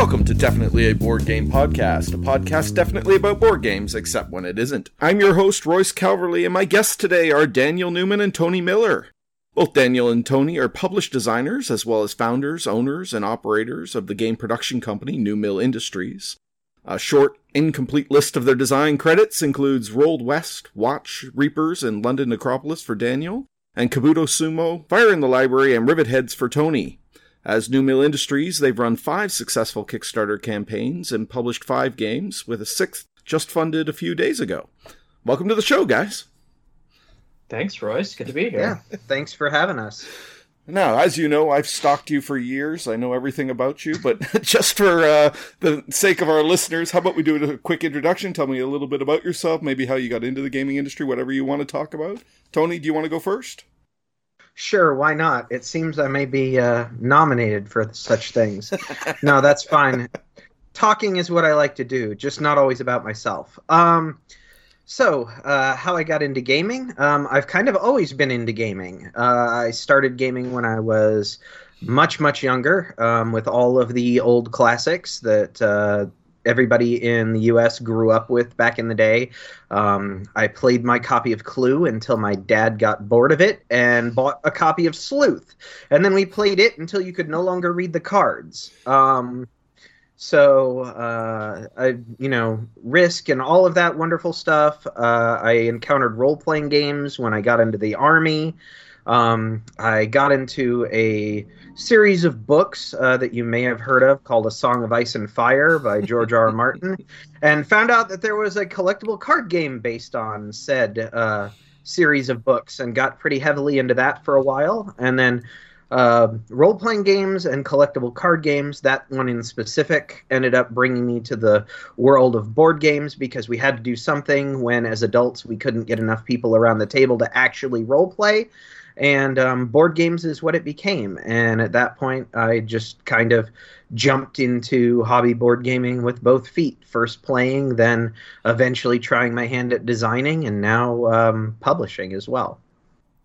Welcome to Definitely a Board Game Podcast, a podcast definitely about board games, except when it isn't. I'm your host, Royce Calverley, and my guests today are Daniel Newman and Tony Miller. Both Daniel and Tony are published designers, as well as founders, owners, and operators of the game production company New Mill Industries. A short, incomplete list of their design credits includes Rolled West, Watch, Reapers, and London Necropolis for Daniel, and Kabuto Sumo, Fire in the Library, and Rivet Heads for Tony. As New Mill Industries, they've run five successful Kickstarter campaigns and published five games, with a sixth just funded a few days ago. Welcome to the show, guys. Thanks, Royce. Good to be here. Yeah, thanks for having us. Now, as you know, I've stalked you for years. I know everything about you, but just for uh, the sake of our listeners, how about we do a quick introduction? Tell me a little bit about yourself, maybe how you got into the gaming industry, whatever you want to talk about. Tony, do you want to go first? Sure, why not? It seems I may be uh, nominated for such things. no, that's fine. Talking is what I like to do, just not always about myself. Um, so, uh, how I got into gaming? Um, I've kind of always been into gaming. Uh, I started gaming when I was much, much younger, um, with all of the old classics that uh, everybody in the U.S. grew up with back in the day. Um, I played my copy of Clue until my dad got bored of it and bought a copy of Sleuth, and then we played it until you could no longer read the cards. Um, so uh, I, you know, Risk and all of that wonderful stuff. Uh, I encountered role playing games when I got into the army. Um, I got into a series of books uh, that you may have heard of called A Song of Ice and Fire by George R. R. Martin, and found out that there was a collectible card game based on said uh, series of books, and got pretty heavily into that for a while, and then. Uh, role playing games and collectible card games, that one in specific, ended up bringing me to the world of board games because we had to do something when, as adults, we couldn't get enough people around the table to actually role play and um, board games is what it became. And at that point, I just kind of jumped into hobby board gaming with both feet. First playing, then eventually trying my hand at designing, and now um, publishing as well.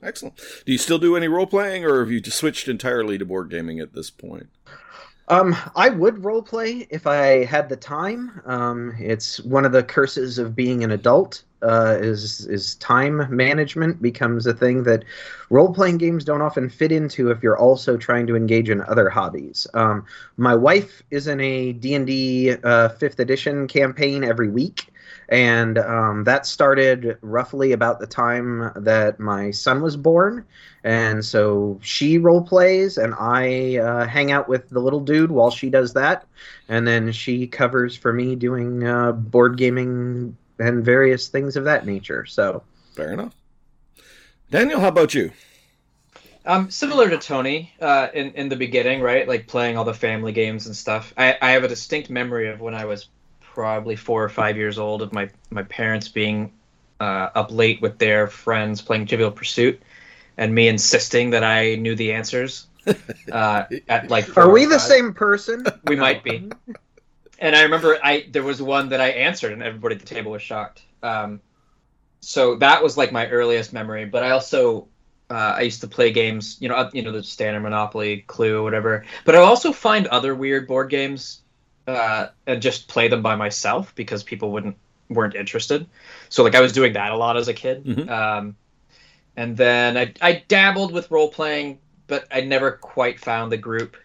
Excellent. Do you still do any role playing, or have you just switched entirely to board gaming at this point? Um, I would role play if I had the time. Um, it's one of the curses of being an adult. Uh, is is time management becomes a thing that role playing games don't often fit into if you're also trying to engage in other hobbies. Um, my wife is in a D and D uh, fifth edition campaign every week and um, that started roughly about the time that my son was born and so she role plays and i uh, hang out with the little dude while she does that and then she covers for me doing uh, board gaming and various things of that nature so fair enough daniel how about you um, similar to Tony, uh, in in the beginning, right? Like playing all the family games and stuff. I, I have a distinct memory of when I was probably four or five years old of my my parents being uh, up late with their friends playing Trivial Pursuit, and me insisting that I knew the answers. Uh, at like, are we the same person? We might be. And I remember I there was one that I answered, and everybody at the table was shocked. Um, so that was like my earliest memory. But I also uh, I used to play games, you know, you know, the standard Monopoly, Clue, whatever. But I also find other weird board games uh, and just play them by myself because people wouldn't weren't interested. So like I was doing that a lot as a kid. Mm-hmm. Um, and then I I dabbled with role playing, but I never quite found the group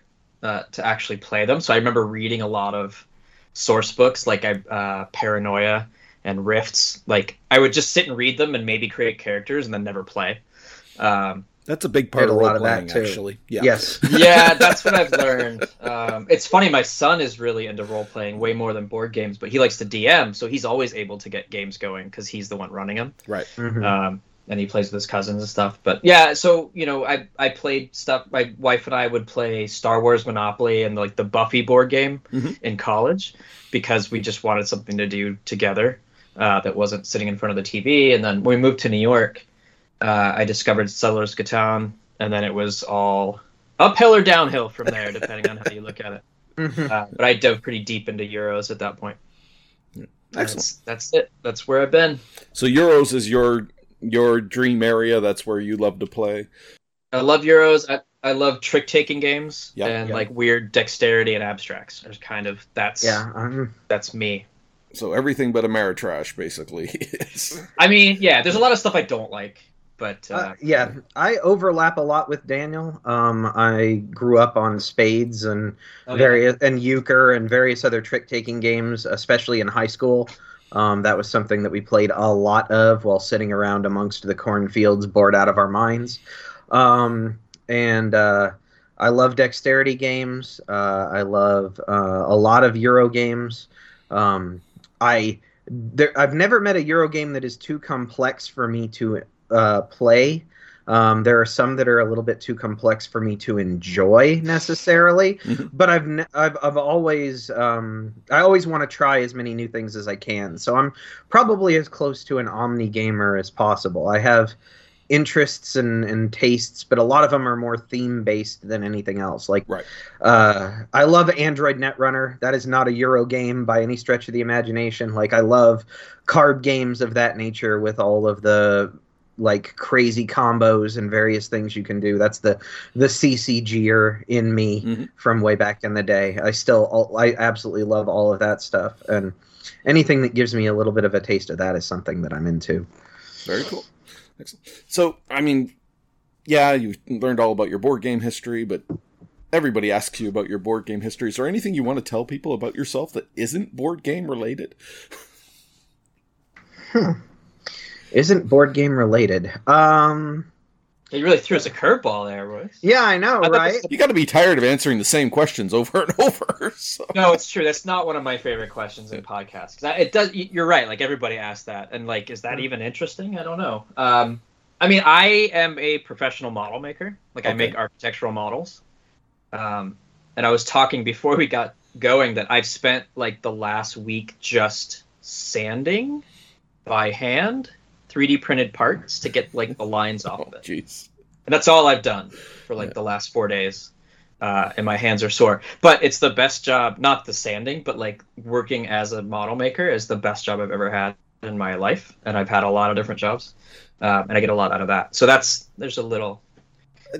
uh, to actually play them. So I remember reading a lot of source books like I uh, Paranoia and Rifts. Like I would just sit and read them and maybe create characters and then never play. Um, that's a big part of role playing, actually. Yeah. Yes. yeah, that's what I've learned. Um, it's funny. My son is really into role playing way more than board games, but he likes to DM, so he's always able to get games going because he's the one running them. Right. Mm-hmm. Um, and he plays with his cousins and stuff. But yeah, so you know, I I played stuff. My wife and I would play Star Wars Monopoly and like the Buffy board game mm-hmm. in college because we just wanted something to do together uh, that wasn't sitting in front of the TV. And then when we moved to New York uh, I discovered Settlers Catan, and then it was all uphill or downhill from there, depending on how you look at it. Mm-hmm. Uh, but I dove pretty deep into Euros at that point. Excellent. That's, that's it. That's where I've been. So Euros is your your dream area. That's where you love to play. I love Euros. I, I love trick taking games Yeah, and yeah. like weird dexterity and abstracts. There's kind of that's Yeah, I'm, that's me. So everything but Ameritrash, basically. I mean, yeah, there's a lot of stuff I don't like, but uh, uh, yeah, I overlap a lot with Daniel. Um, I grew up on spades and oh, yeah. various and euchre and various other trick taking games, especially in high school. Um, that was something that we played a lot of while sitting around amongst the cornfields, bored out of our minds. Um, and uh, I love dexterity games. Uh, I love uh, a lot of Euro games. Um, I there, I've never met a Euro game that is too complex for me to uh, play. Um, there are some that are a little bit too complex for me to enjoy necessarily, Mhm. but I've, ne- I've I've always um, I always want to try as many new things as I can. So I'm probably as close to an omni gamer as possible. I have interests and, and tastes, but a lot of them are more theme based than anything else. Like, Right. uh, I love Android Netrunner. That is not a Euro game by any stretch of the imagination. Like, I love card games of that nature with all of the like crazy combos and various things you can do. That's the the CCGer in me Mhm. from way back in the day. I still I absolutely love all of that stuff and anything that gives me a little bit of a taste of that is something that I'm into. Very cool. Excellent. So, I mean, yeah, you learned all about your board game history, but everybody asks you about your board game history. Is there anything you want to tell people about yourself that isn't board game related? Isn't board game related. Um you really threw us a curveball there, Royce. yeah, I know, I right? this- You got to be tired of answering the same questions over and over. So. No, it's true. That's not one of my favorite questions in podcasts. 'Cause I- It does. You're right. Like everybody asks that, and like, is that even interesting? I don't know. Um, I mean, I am a professional model maker. Like, I make architectural models. Um, and I was talking before we got going that I've spent like the last week just sanding by hand 3D printed parts to get like the lines off of it. jeez. And that's all I've done for like Yeah. the last four days. Uh, and my hands are sore. But it's the best job, not the sanding, but like working as a model maker is the best job I've ever had in my life. And I've had a lot of different jobs. Um, and I get a lot out of that. So that's, there's a little,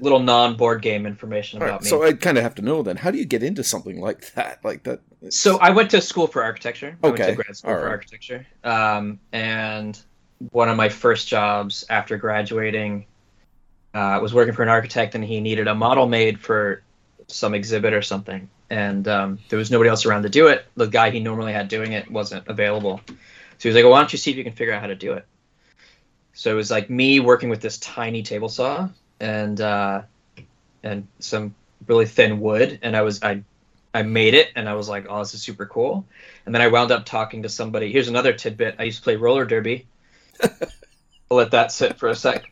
little non board game information All about right, me. so I kind of have to know then. How do you get into something like that? Like that? So I went to school for architecture. I went Okay, to grad school for architecture. Um, and one of my first jobs after graduating uh, was working for an architect, and he needed a model made for some exhibit or something. And um, there was nobody else around to do it. The guy he normally had doing it wasn't available. So he was like, well, "Why don't you see if you can figure out how to do it?" So it was like me working with this tiny table saw and uh, and some really thin wood, and I was I I made it and I was like, oh, this is super cool. And then I wound up talking to somebody. Here's another tidbit. I used to play roller derby. I'll let that sit for a sec.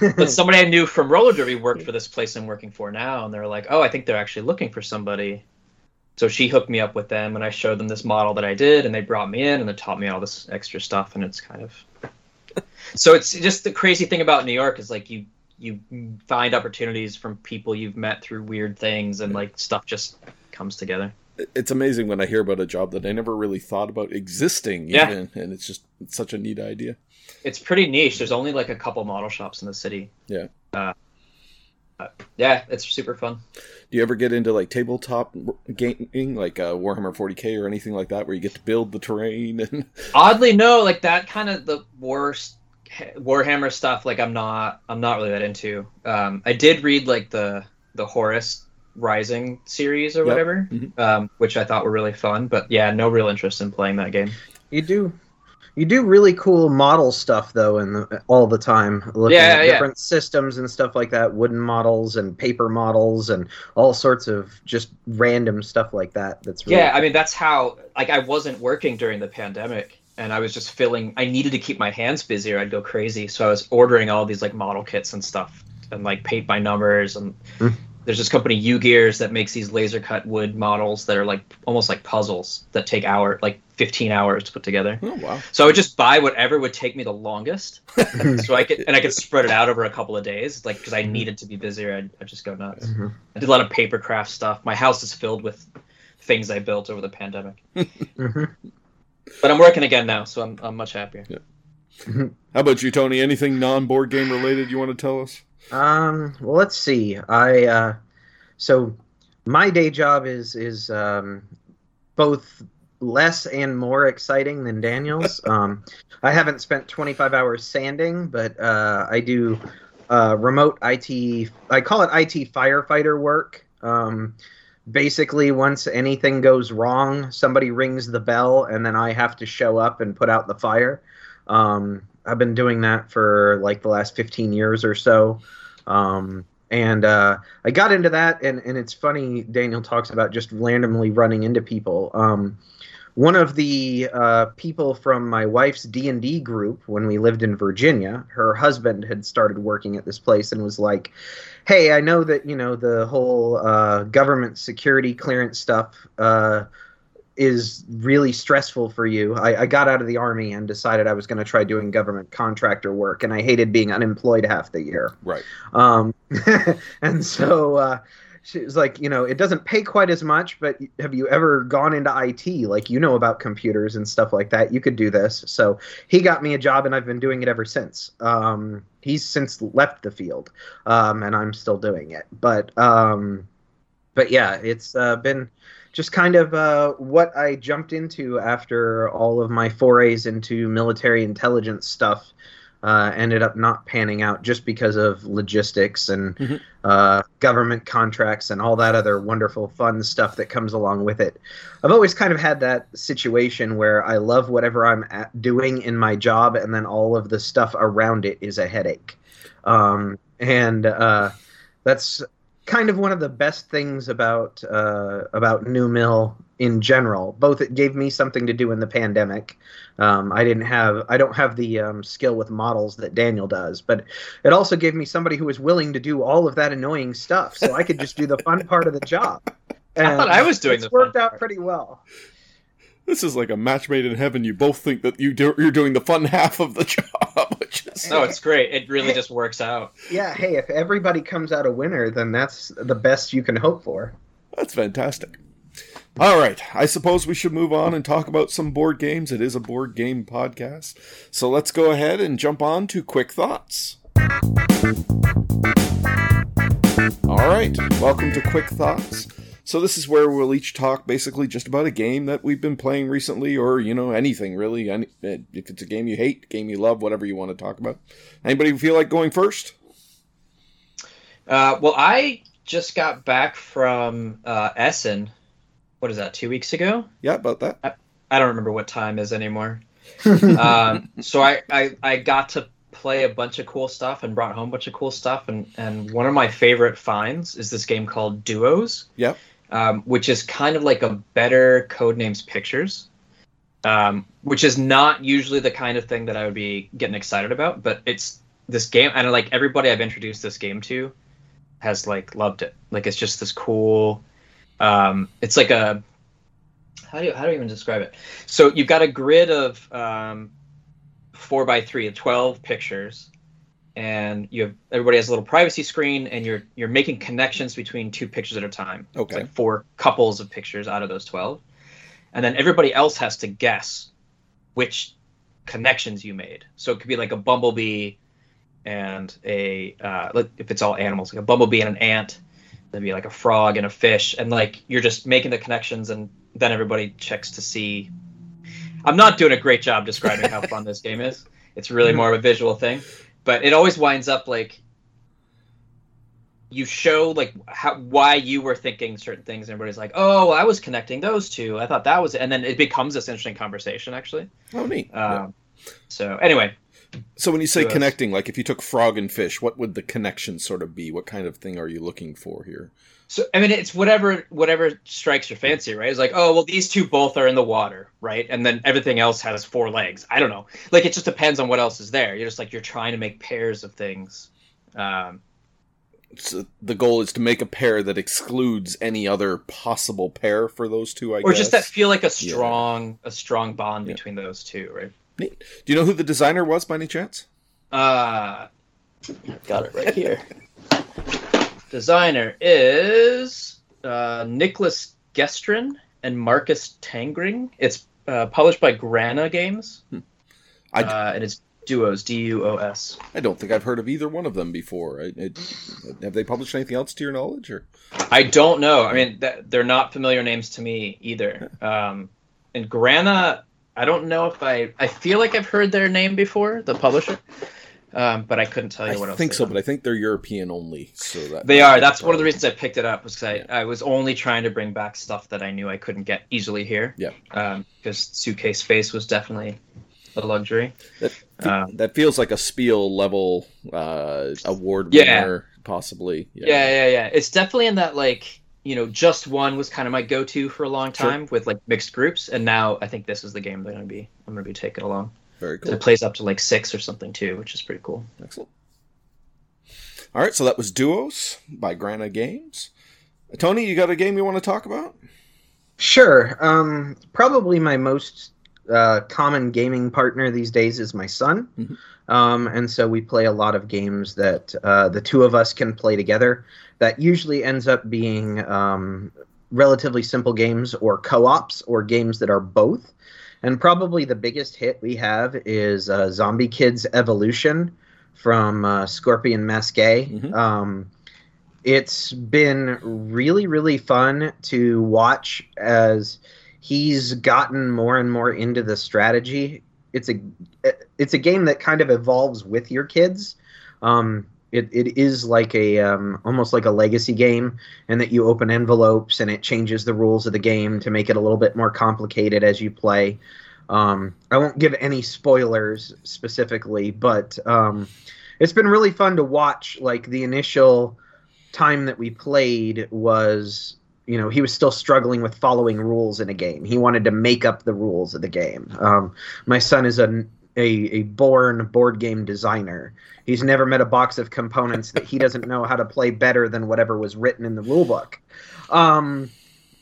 But somebody I knew from roller derby worked for this place I'm working for now, and they're like, oh, I think they're actually looking for somebody. So she hooked me up with them, and I showed them this model that I did, and they brought me in and they taught me all this extra stuff, and it's kind of. So it's just the crazy thing about New York is like you you find opportunities from people you've met through weird things, and like stuff just comes together. It's amazing when I hear about a job that I never really thought about existing. Yeah. Even, and it's just it's such a neat idea. It's pretty niche. There's only like a couple model shops in the city. Yeah. Uh, uh, yeah, it's super fun. Do you ever get into like tabletop gaming, like uh, Warhammer 40k or anything like that, where you get to build the terrain and Oddly, no, like that kind of the worst Warhammer stuff. Like I'm not, I'm not really that into. Um, I did read like the the Horus Rising series or Yep. whatever, Mhm. um, which I thought were really fun. But yeah, no real interest in playing that game. You do, you do really cool model stuff though, and all the time. Looking Yeah, at yeah. different systems and stuff like that, wooden models and paper models and all sorts of just random stuff like that. That's really Yeah, I mean that's how like I wasn't working during the pandemic and I was just filling I needed to keep my hands busy or I'd go crazy. So I was ordering all these like model kits and stuff and like paint by numbers and Hmm. There's this company Ugears that makes these laser cut wood models that are like almost like puzzles that take hour like 15 hours to put together. oh wow, So I would just buy whatever would take me the longest so I could and I could spread it out over a couple of days like because I needed to be busier I'd, I'd just go nuts. Mhm. I did a lot of paper craft stuff. My house is filled with things I built over the pandemic. Mhm. But I'm working again now, so I'm, I'm much happier. How about you, Tony? Anything non board game related you want to tell us? Um, well, let's see. I uh, so my day job is is um, both less and more exciting than Daniel's. um, I haven't spent 25 hours sanding, but uh, I do uh, remote IT. I call it IT firefighter work. Um, basically, once anything goes wrong, somebody rings the bell, and then I have to show up and put out the fire. Um, I've been doing that for like the last 15 years or so. Um, and uh, I got into that, and, and it's funny. Daniel talks about just randomly running into people. Um, one of the uh, people from my wife's D and D group when we lived in Virginia, her husband had started working at this place and was like, "Hey, I know that you know the whole uh, government security clearance stuff." Is really stressful for you. I, I, got out of the army and decided I was going to try doing government contractor work, and I hated being unemployed half the year. Right. Um, and so uh, she was like, you know, it doesn't pay quite as much, but have you ever gone into IT? Like, you know about computers and stuff like that. You could do this. So he got me a job, and I've been doing it ever since. Um, he's since left the field, um, and I'm still doing it. But um, but yeah, it's uh, been just kind of uh, what I jumped into after all of my forays into military intelligence stuff uh, ended up not panning out just because of logistics and mm-hmm. uh, government contracts and all that other wonderful fun stuff that comes along with it. I've always kind of had that situation where I love whatever I'm doing in my job, and then all of the stuff around it is a headache. Um, and uh, that's kind of one of the best things about uh, about New Mill in general. Both it gave me something to do in the pandemic. Um, I didn't have I don't have the um, skill with models that Daniel does, but it also gave me somebody who was willing to do all of that annoying stuff, so I could just do the fun part of the job. And I thought I was doing. It's worked out pretty well. This is like a match made in heaven. You both think that you do, you're doing the fun half of the job, which is no, it's great. It really just works out. Yeah. Hey, if everybody comes out a winner, then that's the best you can hope for. That's fantastic. All right, I suppose we should move on and talk about some board games. It is a board game podcast. So let's go ahead and jump on to quick thoughts. All right, welcome to Quick Thoughts. So this is where we'll each talk basically just about a game that we've been playing recently, or you know anything really. Any, if it's a game you hate, game you love, whatever you want to talk about. Anybody feel like going first? Uh, well, I just got back from uh, Essen. What is that? Two weeks ago? Yeah, about that. I, I don't remember what time is anymore. um, so I, I I got to play a bunch of cool stuff and brought home a bunch of cool stuff and and one of my favorite finds is this game called Duos. Yep um, which is kind of like a better Codenames Pictures, um, which is not usually the kind of thing that I would be getting excited about. But it's this game, and like everybody I've introduced this game to has like loved it. Like it's just this cool. Um, it's like a how do you how do you even describe it? So you've got a grid of um, four by three, of twelve pictures, and you have everybody has a little privacy screen and you're you're making connections between two pictures at a time. Okay. like four couples of pictures out of those 12 and then everybody else has to guess which connections you made. So it could be like a bumblebee and a uh, if it's all animals like a bumblebee and an ant there'd be like a frog and a fish. And like you're just making the connections and then everybody checks to see. I'm not doing a great job describing how fun this game is. It's really more of a visual thing but it always winds up like you show like how why you were thinking certain things and everybody's like oh i was connecting those two. I thought that was it. and then it becomes this interesting conversation actually. Oh neat. Um, yeah. so anyway. So when you say connecting like if you took frog and fish what would the connection sort of be? What kind of thing are you looking for here so I mean, it's whatever whatever strikes your fancy, right? It's like, oh, well, these two both are in the water, right? And then everything else has four legs. I don't know. Like it just depends on what else is there. You're just like you're trying to make pairs of things. Um, so the goal is to make a pair that excludes any other possible pair for those two. I or guess. just that feel like a strong yeah. a strong bond yeah. between those two, right? Neat. Do you know who the designer was by any chance? Uh, I've got it right here. Designer is uh, Nicholas Gestrin and Marcus Tangring. It's uh, published by Grana Games, hmm. uh, and it's Duos, D U O S. I don't think I've heard of either one of them before. I, I, have they published anything else to your knowledge? Or I don't know. I mean, th- they're not familiar names to me either. Um, and Grana, I don't know if I. I feel like I've heard their name before, the publisher, um, but I couldn't tell you I what else. I think so, but I think they're European only. So that They are. That's one of the reasons I picked it up was because I, I was only trying to bring back stuff that I knew I couldn't get easily here. Yeah. Because suitcase space was definitely a luxury. That, Um, that feels like a Spiel level uh, award Yeah. winner, possibly. Yeah. yeah, yeah, yeah. It's definitely in that like you know just one was kind of my go-to for a long Sure. time with like mixed groups, and now I think this is the game they're gonna be I'm gonna be taking along. Very 'Cause cool. It plays up to like six or something too, which is pretty cool. Excellent. All right, so that was Duos by Grana Games. Tony, you got a game you want to talk about? Sure. Um, probably my most uh, common gaming partner these days is my son. Mhm. Um, and so we play a lot of games that uh, the two of us can play together. That usually ends up being um, relatively simple games or co ops or games that are both. And probably the biggest hit we have is uh, Zombie Kids Evolution from uh, Scorpion Masqué. Mhm. Um, it's been really, really fun to watch as he's gotten more and more into the strategy. It's a it's a game that kind of evolves with your kids. Um, it, it is like a um, almost like a legacy game, and that you open envelopes and it changes the rules of the game to make it a little bit more complicated as you play. Um, I won't give any spoilers specifically, but um, it's been really fun to watch. Like the initial time that we played was you know he was still struggling with following rules in a game he wanted to make up the rules of the game um, my son is a, a, a born board game designer. He's never met a box of components that he doesn't know how to play better than whatever was written in the rule book um,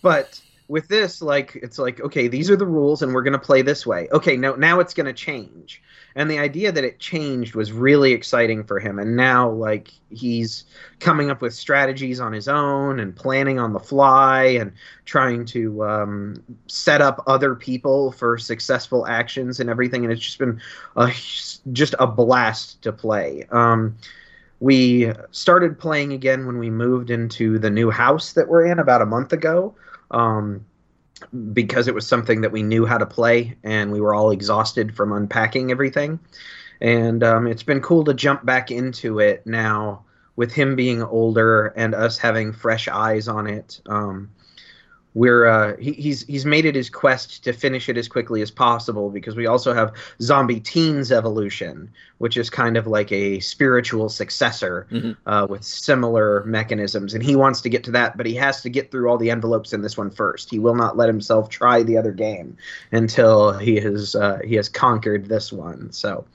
but with this like it's like okay these are the rules and we're going to play this way. Okay no now it's going to change. And the idea that it changed was really exciting for him. And now like he's coming up with strategies on his own and planning on the fly and trying to um, set up other people for successful actions and everything. And it's just been a, just a blast to play. Um, we started playing again when we moved into the new house that we're in about a month ago um, because it was something that we knew how to play and we were all exhausted from unpacking everything and um, it's been cool to jump back into it now with him being older and us having fresh eyes on it. Um, we're uh, he, he's he's made it his quest to finish it as quickly as possible because we also have Zombie Teens Evolution, which is kind of like a spiritual successor Mhm. uh, with similar mechanisms, and he wants to get to that, but he has to get through all the envelopes in this one first. He will not let himself try the other game until he has uh, he has conquered this one. So.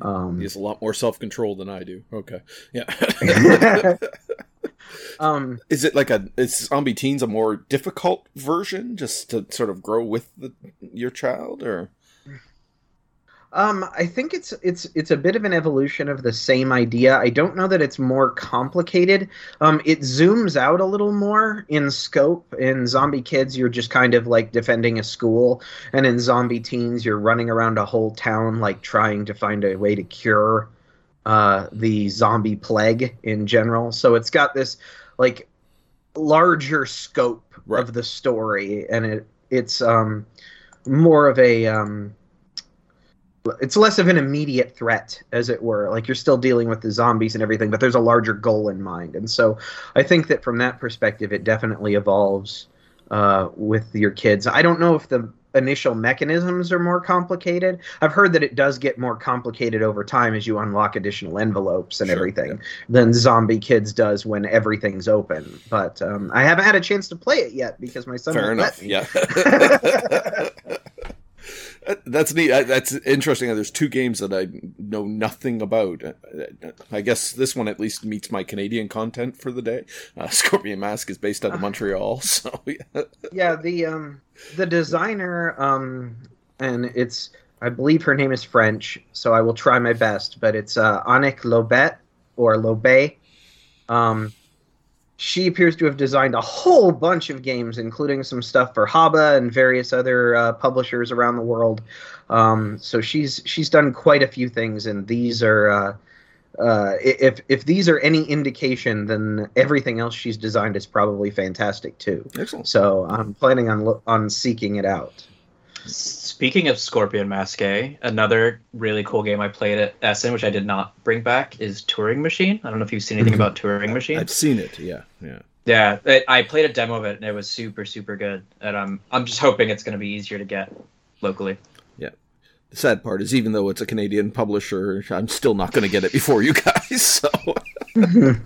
Um, He has a lot more self control than I do. Okay. Yeah. um, is it like a is Zombie Teens a more difficult version just to sort of grow with the, your child or Um, I think it's it's it's a bit of an evolution of the same idea. I don't know that it's more complicated. Um, it zooms out a little more in scope. In Zombie Kids, you're just kind of like defending a school, and in Zombie Teens, you're running around a whole town, like trying to find a way to cure uh, the zombie plague in general. So it's got this like larger scope Right. of the story, and it it's um more of a um it's less of an immediate threat as it were like you're still dealing with the zombies and everything but there's a larger goal in mind and so i think that from that perspective it definitely evolves uh, with your kids i don't know if the initial mechanisms are more complicated i've heard that it does get more complicated over time as you unlock additional envelopes and Sure, everything than zombie kids does when everything's open but um, i haven't had a chance to play it yet because my son fair enough? Yeah. That's neat. That's interesting. There's two games that I know nothing about. I guess this one at least meets my Canadian content for the day. Uh, Scorpion Masqué is based out of Montreal, so yeah. yeah the um the designer um and it's i believe her name is french so i will try my best but it's uh Annick lobet or lobet um she appears to have designed a whole bunch of games, including some stuff for Haba and various other uh, publishers around the world. Um, so she's she's done quite a few things, and these are uh, uh, if if these are any indication, then everything else she's designed is probably fantastic too. Excellent. So I'm planning on on seeking it out. Speaking of Scorpion Masqué, another really cool game I played at Essen, which I did not bring back, is Turing Machine. I don't know if you've seen anything mm-hmm. about Turing Machine. I've seen it. Yeah, yeah. Yeah, it, I played a demo of it and it was super, super good. And I'm I'm just hoping it's going to be easier to get locally. Yeah. The sad part is, even though it's a Canadian publisher, I'm still not going to get it before you guys. So,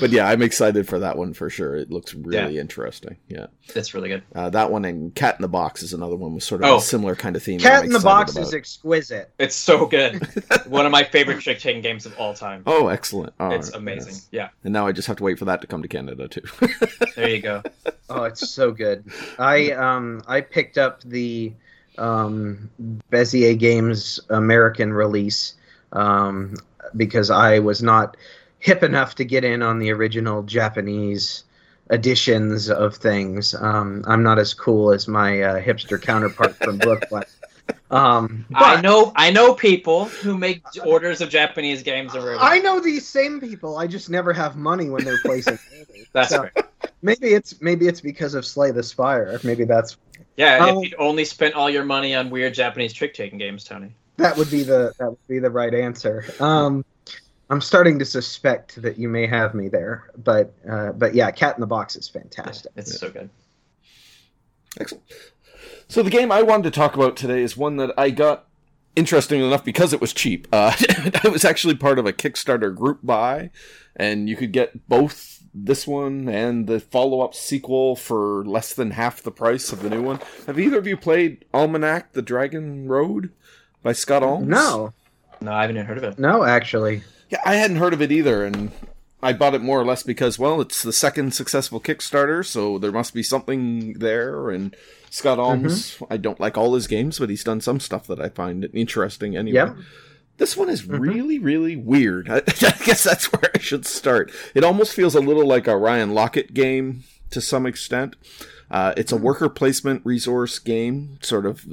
but yeah, I'm excited for that one for sure. It looks really interesting. Yeah, It's really good. uh, that one and Cat in the Box is another one with sort of Oh. a similar kind of theme. Cat in the Box about. is exquisite. It's so good. One of my favorite trick taking games of all time. Oh, excellent! Oh, it's amazing. yes. Yeah, And now I just have to wait for that to come to Canada too. there you go. Oh, it's so good. I um I picked up the um Bezier Games American release um because I was not hip enough to get in on the original Japanese editions of things. Um, I'm not as cool as my uh, hipster counterpart from Brooklyn. Um, I know I know people who make orders of Japanese games I know these same people. I just never have money when they're placing. That's So, right. maybe it's maybe it's because of Slay the Spire. Maybe that's Yeah, Um, if you'd only spent all your money on weird Japanese trick taking games, Tony. That would be the that would be the right answer. Um, I'm starting to suspect that you may have me there, but uh, but yeah, Cat in the Box is fantastic. It's so good. Excellent. So the game I wanted to talk about today is one that I got interesting enough because it was cheap. Uh, I was actually part of a Kickstarter group buy, and you could get both this one and the follow-up sequel for less than half the price of the new one. Have either of you played Almanac: The Dragon Road by Scott Almes? No, No, I haven't heard of it. no, actually, Yeah, I hadn't heard of it either, and I bought it more or less because, well, it's the second successful Kickstarter, so there must be something there. And Scott mm-hmm. Almes, I don't like all his games, but he's done some stuff that I find interesting anyway. Yep. This one is mm-hmm. really, really weird. I, I guess that's where I should start. It almost feels a little like a Ryan Laukat game to some extent. Uh, it's a hmm. worker placement resource game, sort of.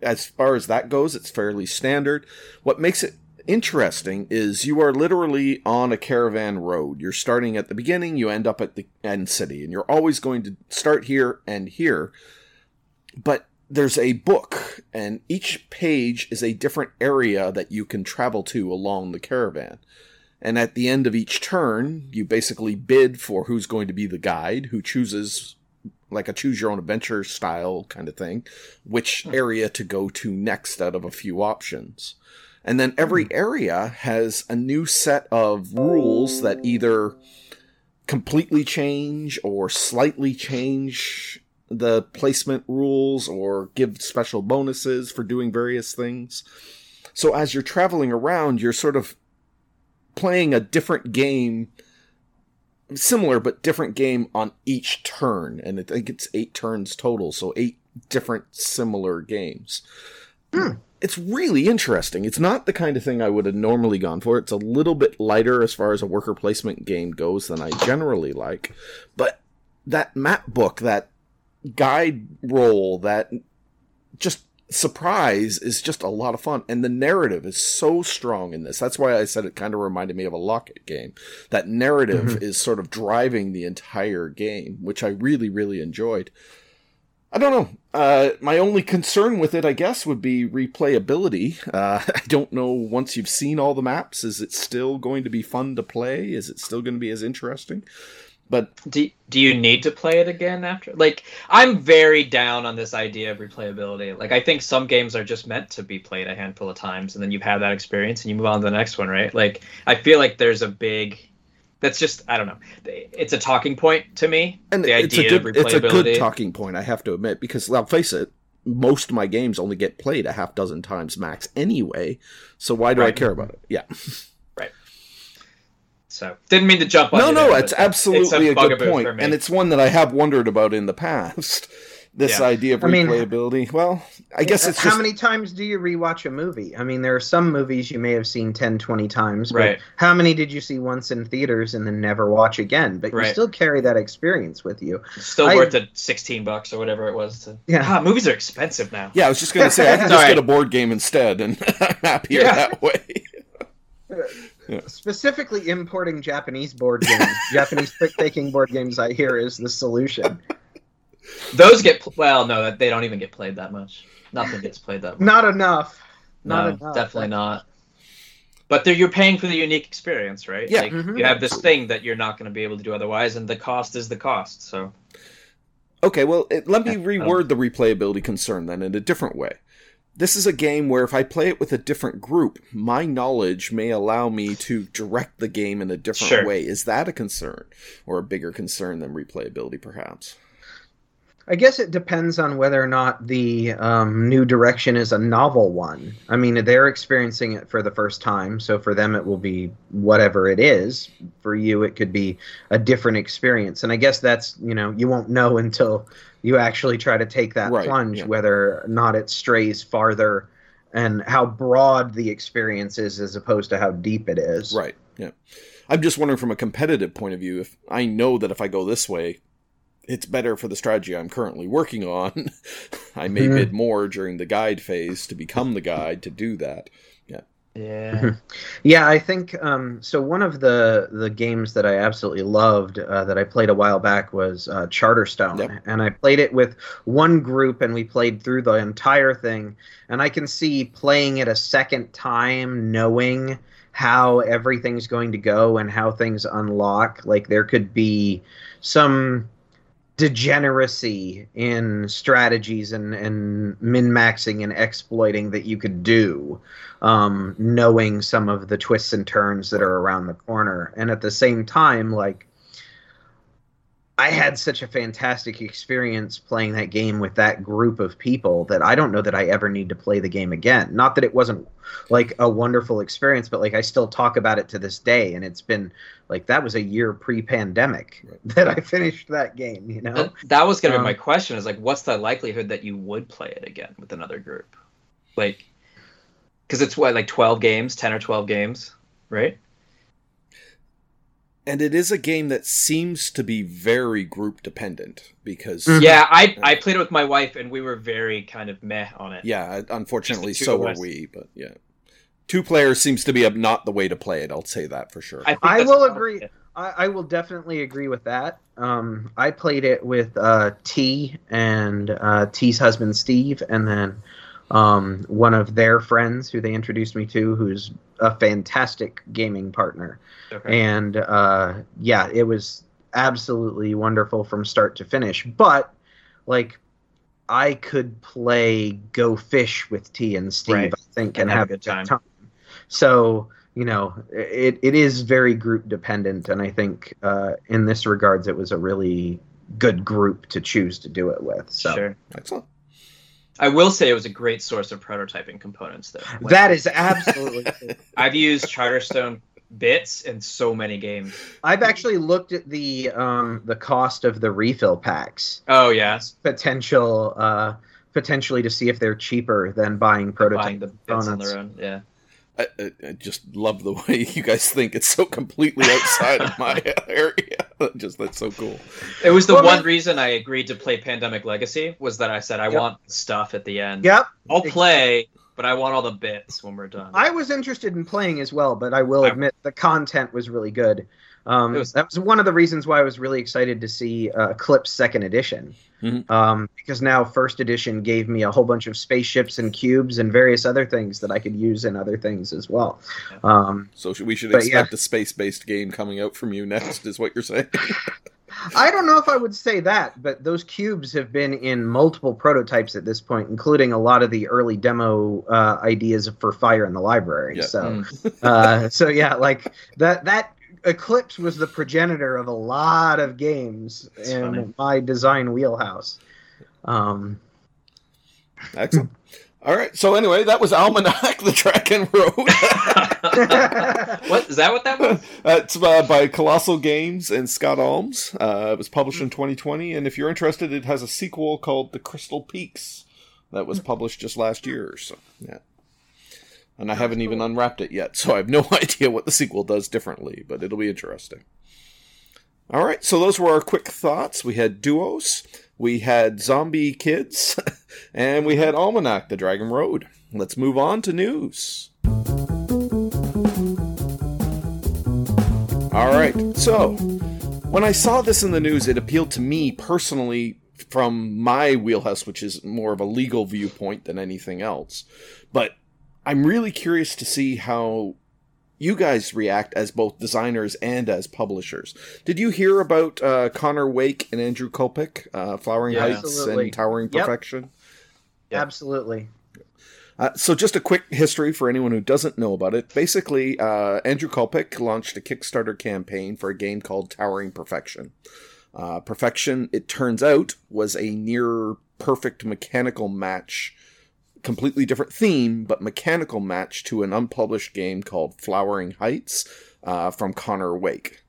As far as that goes, it's fairly standard. What makes it interesting is you are literally on a caravan road. You're starting at the beginning, you end up at the end city, and you're always going to start here and here. But there's a book, and each page is a different area that you can travel to along the caravan. And at the end of each turn, you basically bid for who's going to be the guide, who chooses, like a choose your own adventure style kind of thing, which hmm. area to go to next out of a few options. And then every hmm. area has a new set of rules that either completely change or slightly change the placement rules or give special bonuses for doing various things. So as you're traveling around, you're sort of playing a different game, similar but different game on each turn. And I think it's eight turns total, so eight different similar games. Hmm. It's really interesting. It's not the kind of thing I would have normally gone for. It's a little bit lighter as far as a worker placement game goes than I generally like. But that map book, that guide roll, that just surprise is just a lot of fun. And the narrative is so strong in this. That's why I said it kind of reminded me of a Laukat game. That narrative mm-hmm. is sort of driving the entire game, which I really, really enjoyed. I don't know. Uh, my only concern with it, I guess, would be replayability. Uh, I don't know. Once you've seen all the maps, is it still going to be fun to play? Is it still going to be as interesting? But Do, do you need to play it again after? Like, I'm very down on this idea of replayability. Like, I think some games are just meant to be played a handful of times, and then you've had that experience, and you move on to the next one, right? Like, I feel like there's a big. That's just I don't know. It's a talking point to me. and the it's a idea good, of it's a good talking point. I have to admit because let's face it, most of my games only get played a half dozen times max anyway. So why do I care about it? Yeah. Right. So didn't mean to jump on. no, no, there, it's absolutely a, good bugaboo point, and it's one that I have wondered about in the past. This Yeah. idea of I mean- replayability. well, I guess it's how just many times do you rewatch a movie? I mean, there are some movies you may have seen 10, 20 times, but Right. how many did you see once in theaters and then never watch again? But you still carry that experience with you. Still I- worth the sixteen bucks or whatever it was. To... Yeah. Ah, movies are expensive now. yeah. I was just gonna say I can just Sorry. get a board game instead, and I'm happier Yeah. that way. Specifically, importing Japanese board games, Japanese trick-taking board games, I hear is the solution. Those get pl- well, no, they don't even get played that much. Nothing gets played that much. Not enough. Not no, enough. definitely not. But they're, you're paying for the unique experience, right? Yeah. Like, Mhm. You have this thing that you're not going to be able to do otherwise, and the cost is the cost. So Okay, well, it, let me reword the replayability concern then in a different way. This is a game where if I play it with a different group, my knowledge may allow me to direct the game in a different Sure. way. Is that a concern? Or a bigger concern than replayability, perhaps? I guess it depends on whether or not the um, new direction is a novel one. I mean, they're experiencing it for the first time, so for them it will be whatever it is. For you, it could be a different experience. And I guess that's, you know, you won't know until you actually try to take that Right, plunge yeah. whether or not it strays farther and how broad the experience is as opposed to how deep it is. Right, yeah. I'm just wondering from a competitive point of view, if I know that if I go this way, it's better for the strategy I'm currently working on. I may Mhm. bid more during the guide phase to become the guide to do that. yeah, Yeah, I think um, so. One of the the games that I absolutely loved uh, that I played a while back was uh, Charterstone, Yep. and I played it with one group, and we played through the entire thing. And I can see playing it a second time, knowing how everything's going to go and how things unlock. Like there could be some degeneracy in strategies and, and min maxing and exploiting that you could do um, knowing some of the twists and turns that are around the corner. And at the same time, like, I had such a fantastic experience playing that game with that group of people that I don't know that I ever need to play the game again. Not that it wasn't like a wonderful experience, but like I still talk about it to this day. And it's been like that was a year pre pandemic that I finished that game, you know? That, that was going to Um, be my question: is like, what's the likelihood that you would play it again with another group? Like, because it's what, like twelve games, ten or twelve games, right? And it is a game that seems to be very group dependent because Mhm. Yeah, I I played it with my wife, and we were very kind of meh on it. Yeah, unfortunately, Just the two so of are we. But yeah, two players seems to be a, not the way to play it. I'll say that for sure. I, I will agree. I, I will definitely agree with that. Um, I played it with uh, T and uh, T's husband Steve, and then um, one of their friends who they introduced me to, who's a fantastic gaming partner. Okay. And uh, yeah, it was absolutely wonderful from start to finish. But like, I could play Go Fish with T and Steve, Right. I think, And and, have a good time. time. So you know, it it is very group dependent, and I think uh, in this regards, it was a really good group to choose to do it with. So Sure. Excellent. I will say it was a great source of prototyping components, though. Like, that is absolutely. true. I've used Charterstone bits in so many games. I've actually looked at the um, the cost of the refill packs. Oh yes, potential uh potentially to see if they're cheaper than buying prototype buying the bits on their own. Yeah. I, I, I just love the way you guys think it's so completely outside of my area. Just that's so cool. It was the Well, one man- reason I agreed to play Pandemic Legacy was that I said I Yep. want stuff at the end. Yep. I'll play, but I want all the bits when we're done. I was interested in playing as well, but I will I- admit the content was really good. Um, was- that was one of the reasons why I was really excited to see uh, Eclipse Second Edition, Mhm. um, because now First Edition gave me a whole bunch of spaceships and cubes and various other things that I could use in other things as well. Um, So should, we should But, expect a space-based game coming out from you next, is what you're saying? I don't know if I would say that, but those cubes have been in multiple prototypes at this point, including a lot of the early demo uh, ideas for Fire in the Library. Yeah. So, Mm. uh, so yeah, like that that Eclipse was the progenitor of a lot of games That's in funny. my design wheelhouse. Um, Excellent. All right. So anyway, that was Almanac, the Track and Road. what is that? What that was? That's uh, by Kolossal Games and Scott Almes. Uh, it was published in 2020, and if you're interested, it has a sequel called The Crystal Peaks that was published just last year. So yeah, and I haven't even unwrapped it yet, so I have no idea what the sequel does differently, but it'll be interesting. All right, so those were our quick thoughts. We had duos, we had zombie kids, and we had Almanac: The Dragon Road. Let's move on to news. All right, so when I saw this in the news, it appealed to me personally from my wheelhouse, which is more of a legal viewpoint than anything else. But I'm really curious to see how you guys react as both designers and as publishers. Did you hear about uh, Connor Wake and Andrew Kolpick, uh, Flowering Yeah. Heights Absolutely. and Towering Yep. Perfection? Yeah. Absolutely. Uh, so, just a quick history for anyone who doesn't know about it. Basically, uh, Andrew Kolpick launched a Kickstarter campaign for a game called Towering Perfection. Uh, Perfection, it turns out, was a near perfect mechanical match, completely different theme, but mechanical match to an unpublished game called Flowering Heights uh, from Connor Wake.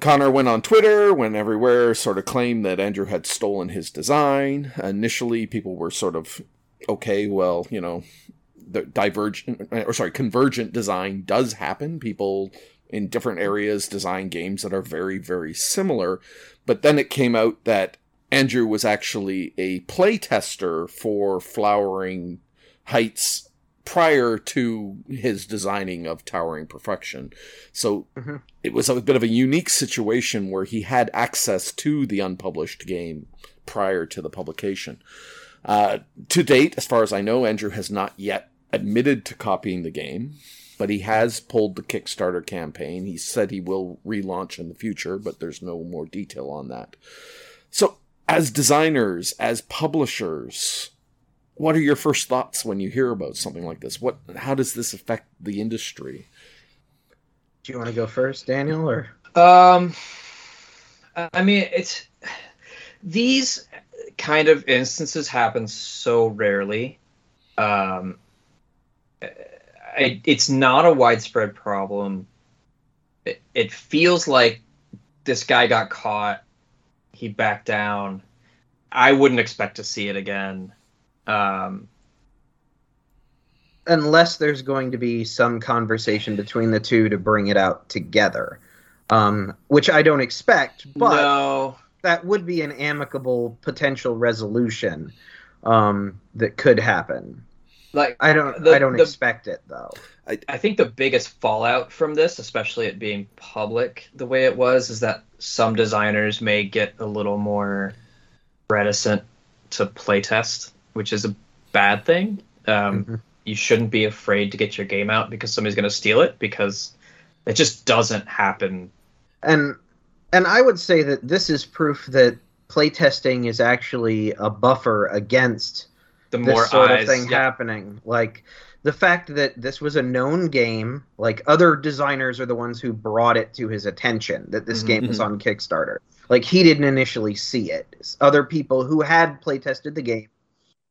Connor went on Twitter, went everywhere, sort of claimed that Andrew had stolen his design. Initially, people were sort of okay, well, you know, the divergent or sorry, convergent design does happen. People in different areas design games that are very, very similar. But then it came out that Andrew was actually a playtester for Flowering Heights prior to his designing of Towering Perfection. So Mhm. it was a bit of a unique situation where he had access to the unpublished game prior to the publication. Uh, to date, as far as I know, Andrew has not yet admitted to copying the game, but he has pulled the Kickstarter campaign. He said he will relaunch in the future, but there's no more detail on that. So, as designers, as publishers, what are your first thoughts when you hear about something like this? What, how does this affect the industry? Do you want to go first, Daniel, or Um, I mean, it's these kind of instances happen so rarely. Um, I, it's not a widespread problem. It, it feels like this guy got caught. He backed down. I wouldn't expect to see it again. Um, unless there's going to be some conversation between the two to bring it out together, um, which I don't expect, but no, that would be an amicable potential resolution um, that could happen. like I don't. The- I don't the- expect it though. I think the biggest fallout from this, especially it being public the way it was, is that some designers may get a little more reticent to playtest, which is a bad thing. Um, Mhm. You shouldn't be afraid to get your game out because somebody's going to steal it because it just doesn't happen. and and I would say that this is proof that playtesting is actually a buffer against The this sort eyes, of thing yeah, happening. Like the fact that this was a known game, like other designers are the ones who brought it to his attention that this Mhm. game was on Kickstarter. Like he didn't initially see it. Other people who had playtested the game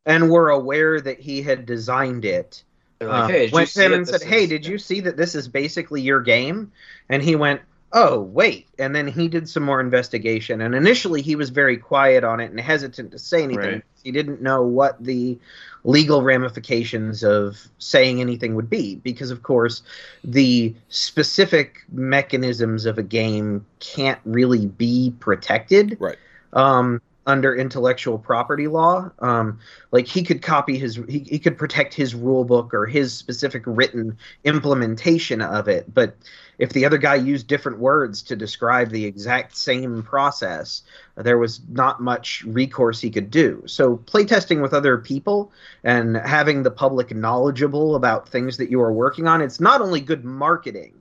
and were aware that he had designed it like, uh, hey, did you went see to him and said, "Hey, is- did you see that this is basically your game?" And he went, "Oh, wait." And then he did some more investigation. And initially, he was very quiet on it and hesitant to say anything. Right. He didn't know what the legal ramifications of saying anything would be, because of course, the specific mechanisms of a game can't really be protected Right. um, under intellectual property law. Um, like he could copy his, he, he could protect his rule book or his specific written implementation of it. But if the other guy used different words to describe the exact same process, there was not much recourse he could do. So playtesting with other people and having the public knowledgeable about things that you are working on, it's not only good marketing,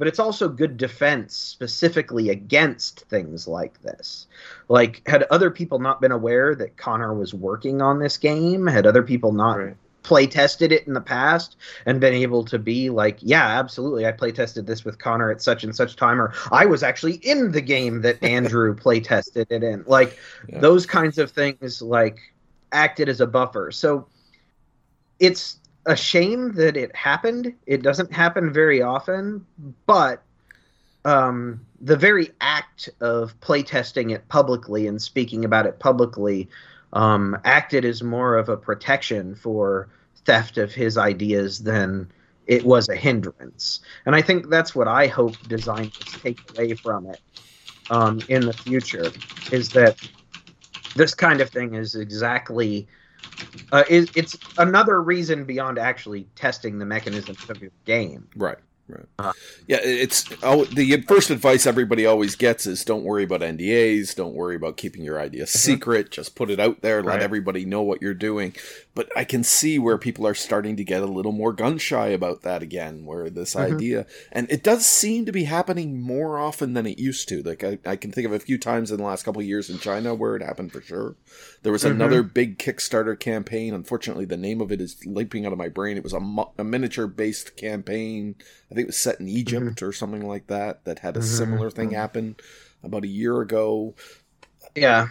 but it's also good defense specifically against things like this. Like, had other people not been aware that Connor was working on this game, had other people not Right. play tested it in the past and been able to be like, yeah, absolutely, I play tested this with Connor at such and such time, or I was actually in the game that Andrew play tested it in. Like, Yeah. those kinds of things, like, acted as a buffer. So, it's a shame that it happened. It doesn't happen very often, but um, the very act of playtesting it publicly and speaking about it publicly um, acted as more of a protection for theft of his ideas than it was a hindrance. And I think that's what I hope designers take away from it um, in the future is that this kind of thing is exactly uh, is it's another reason beyond actually testing the mechanisms of your game. Right. Right. Uh, yeah, it's oh, the first advice everybody always gets is don't worry about NDAs, don't worry about keeping your idea mm-hmm. secret, just put it out there, right. let everybody know what you're doing. But I can see where people are starting to get a little more gun shy about that again, where this mm-hmm. idea, and it does seem to be happening more often than it used to. Like I, I can think of a few times in the last couple years in China where it happened for sure. There was mm-hmm. another big Kickstarter campaign. Unfortunately, the name of it is leaping out of my brain. It was a, a miniature based campaign. I think it was set in Egypt mm-hmm. or something like that. That had a mm-hmm. similar thing happen about a year ago. Yeah,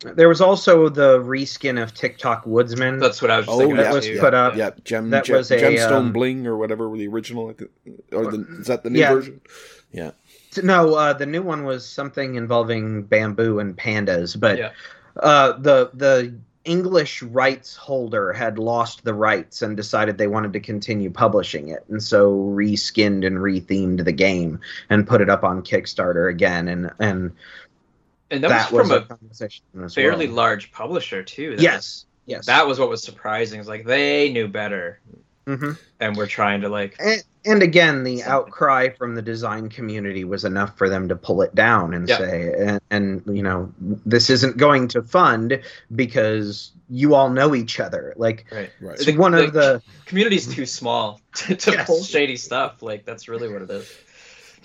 there was also the reskin of TikTok Woodsman. That's what I was. Oh, thinking that was yeah. put up. Yeah, gem, that gem, was a, gemstone um, bling or whatever were the original. Or the, is that the new yeah. version? Yeah. No, uh, the new one was something involving bamboo and pandas, but yeah. uh, the the English rights holder had lost the rights and decided they wanted to continue publishing it, and so reskinned and rethemed the game and put it up on Kickstarter again, and and and that, that was from was a, fairly well. large publisher too. That yes, was, yes, that was what was surprising. Is like they knew better, mm-hmm. and we're trying to like and, and again, the outcry from the design community was enough for them to pull it down and say, and, and, you know, this isn't going to fund because you all know each other. Like, right, right. The, one the, of the community's too small to, to yes. pull shady stuff. Like, that's really what it is.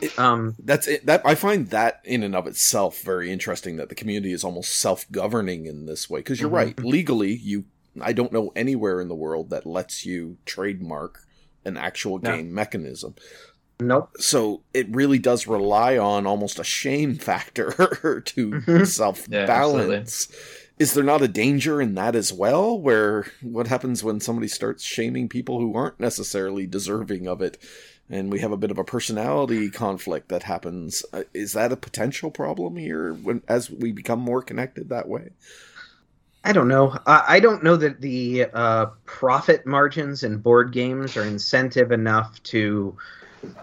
It, um, that's it. That I find that in and of itself very interesting. That the community is almost self-governing in this way. Because you're mm-hmm. right, legally, you I don't know anywhere in the world that lets you trademark an actual game no. mechanism. Nope. So it really does rely on almost a shame factor to mm-hmm. self balance. Yeah, Is there not a danger in that as well? Where what happens when somebody starts shaming people who aren't necessarily deserving of it? And we have a bit of a personality conflict that happens. Uh, is that a potential problem here when as we become more connected that way? I don't know. I don't know that the uh, profit margins in board games are incentive enough to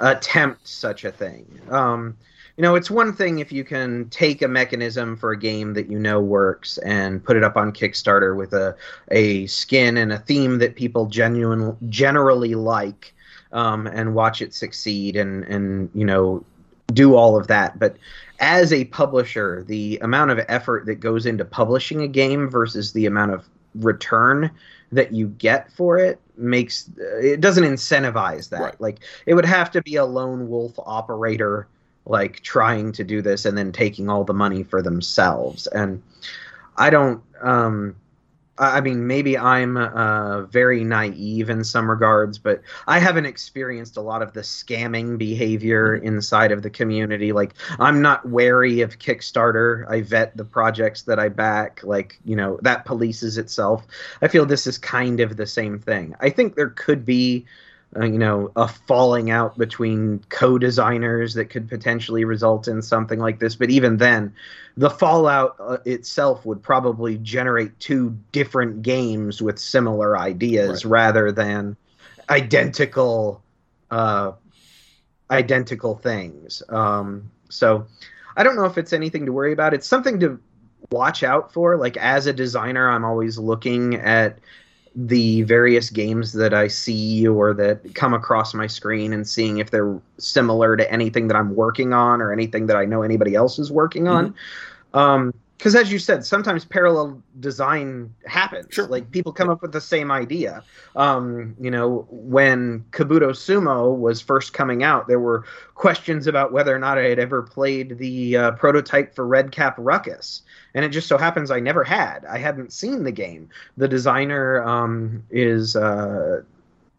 attempt such a thing. Um, you know, it's one thing if you can take a mechanism for a game that you know works and put it up on Kickstarter with a a skin and a theme that people genuinely generally like, um, and watch it succeed and and you know do all of that. But as a publisher, the amount of effort that goes into publishing a game versus the amount of return that you get for it makes it doesn't incentivize that. Right. Like it would have to be a lone wolf operator like trying to do this and then taking all the money for themselves. And I don't um I mean, maybe I'm uh, very naive in some regards, but I haven't experienced a lot of the scamming behavior mm-hmm. inside of the community. Like, I'm not wary of Kickstarter. I vet the projects that I back. Like, you know, that polices itself. I feel this is kind of the same thing. I think there could be uh, you know, a falling out between co-designers that could potentially result in something like this. But even then, the fallout uh, itself would probably generate two different games with similar ideas right. rather than identical, uh, identical things. Um, so, I don't know if it's anything to worry about. It's something to watch out for. Like as a designer, I'm always looking at the various games that I see or that come across my screen and seeing if they're similar to anything that I'm working on or anything that I know anybody else is working on. Mm-hmm. Um, because as you said, sometimes parallel design happens. Sure. Like people come up with the same idea. Um, you know, when Kabuto Sumo was first coming out, there were questions about whether or not I had ever played the uh, prototype for Red Cap Ruckus, and it just so happens I never had. I hadn't seen the game. The designer um, is. Uh,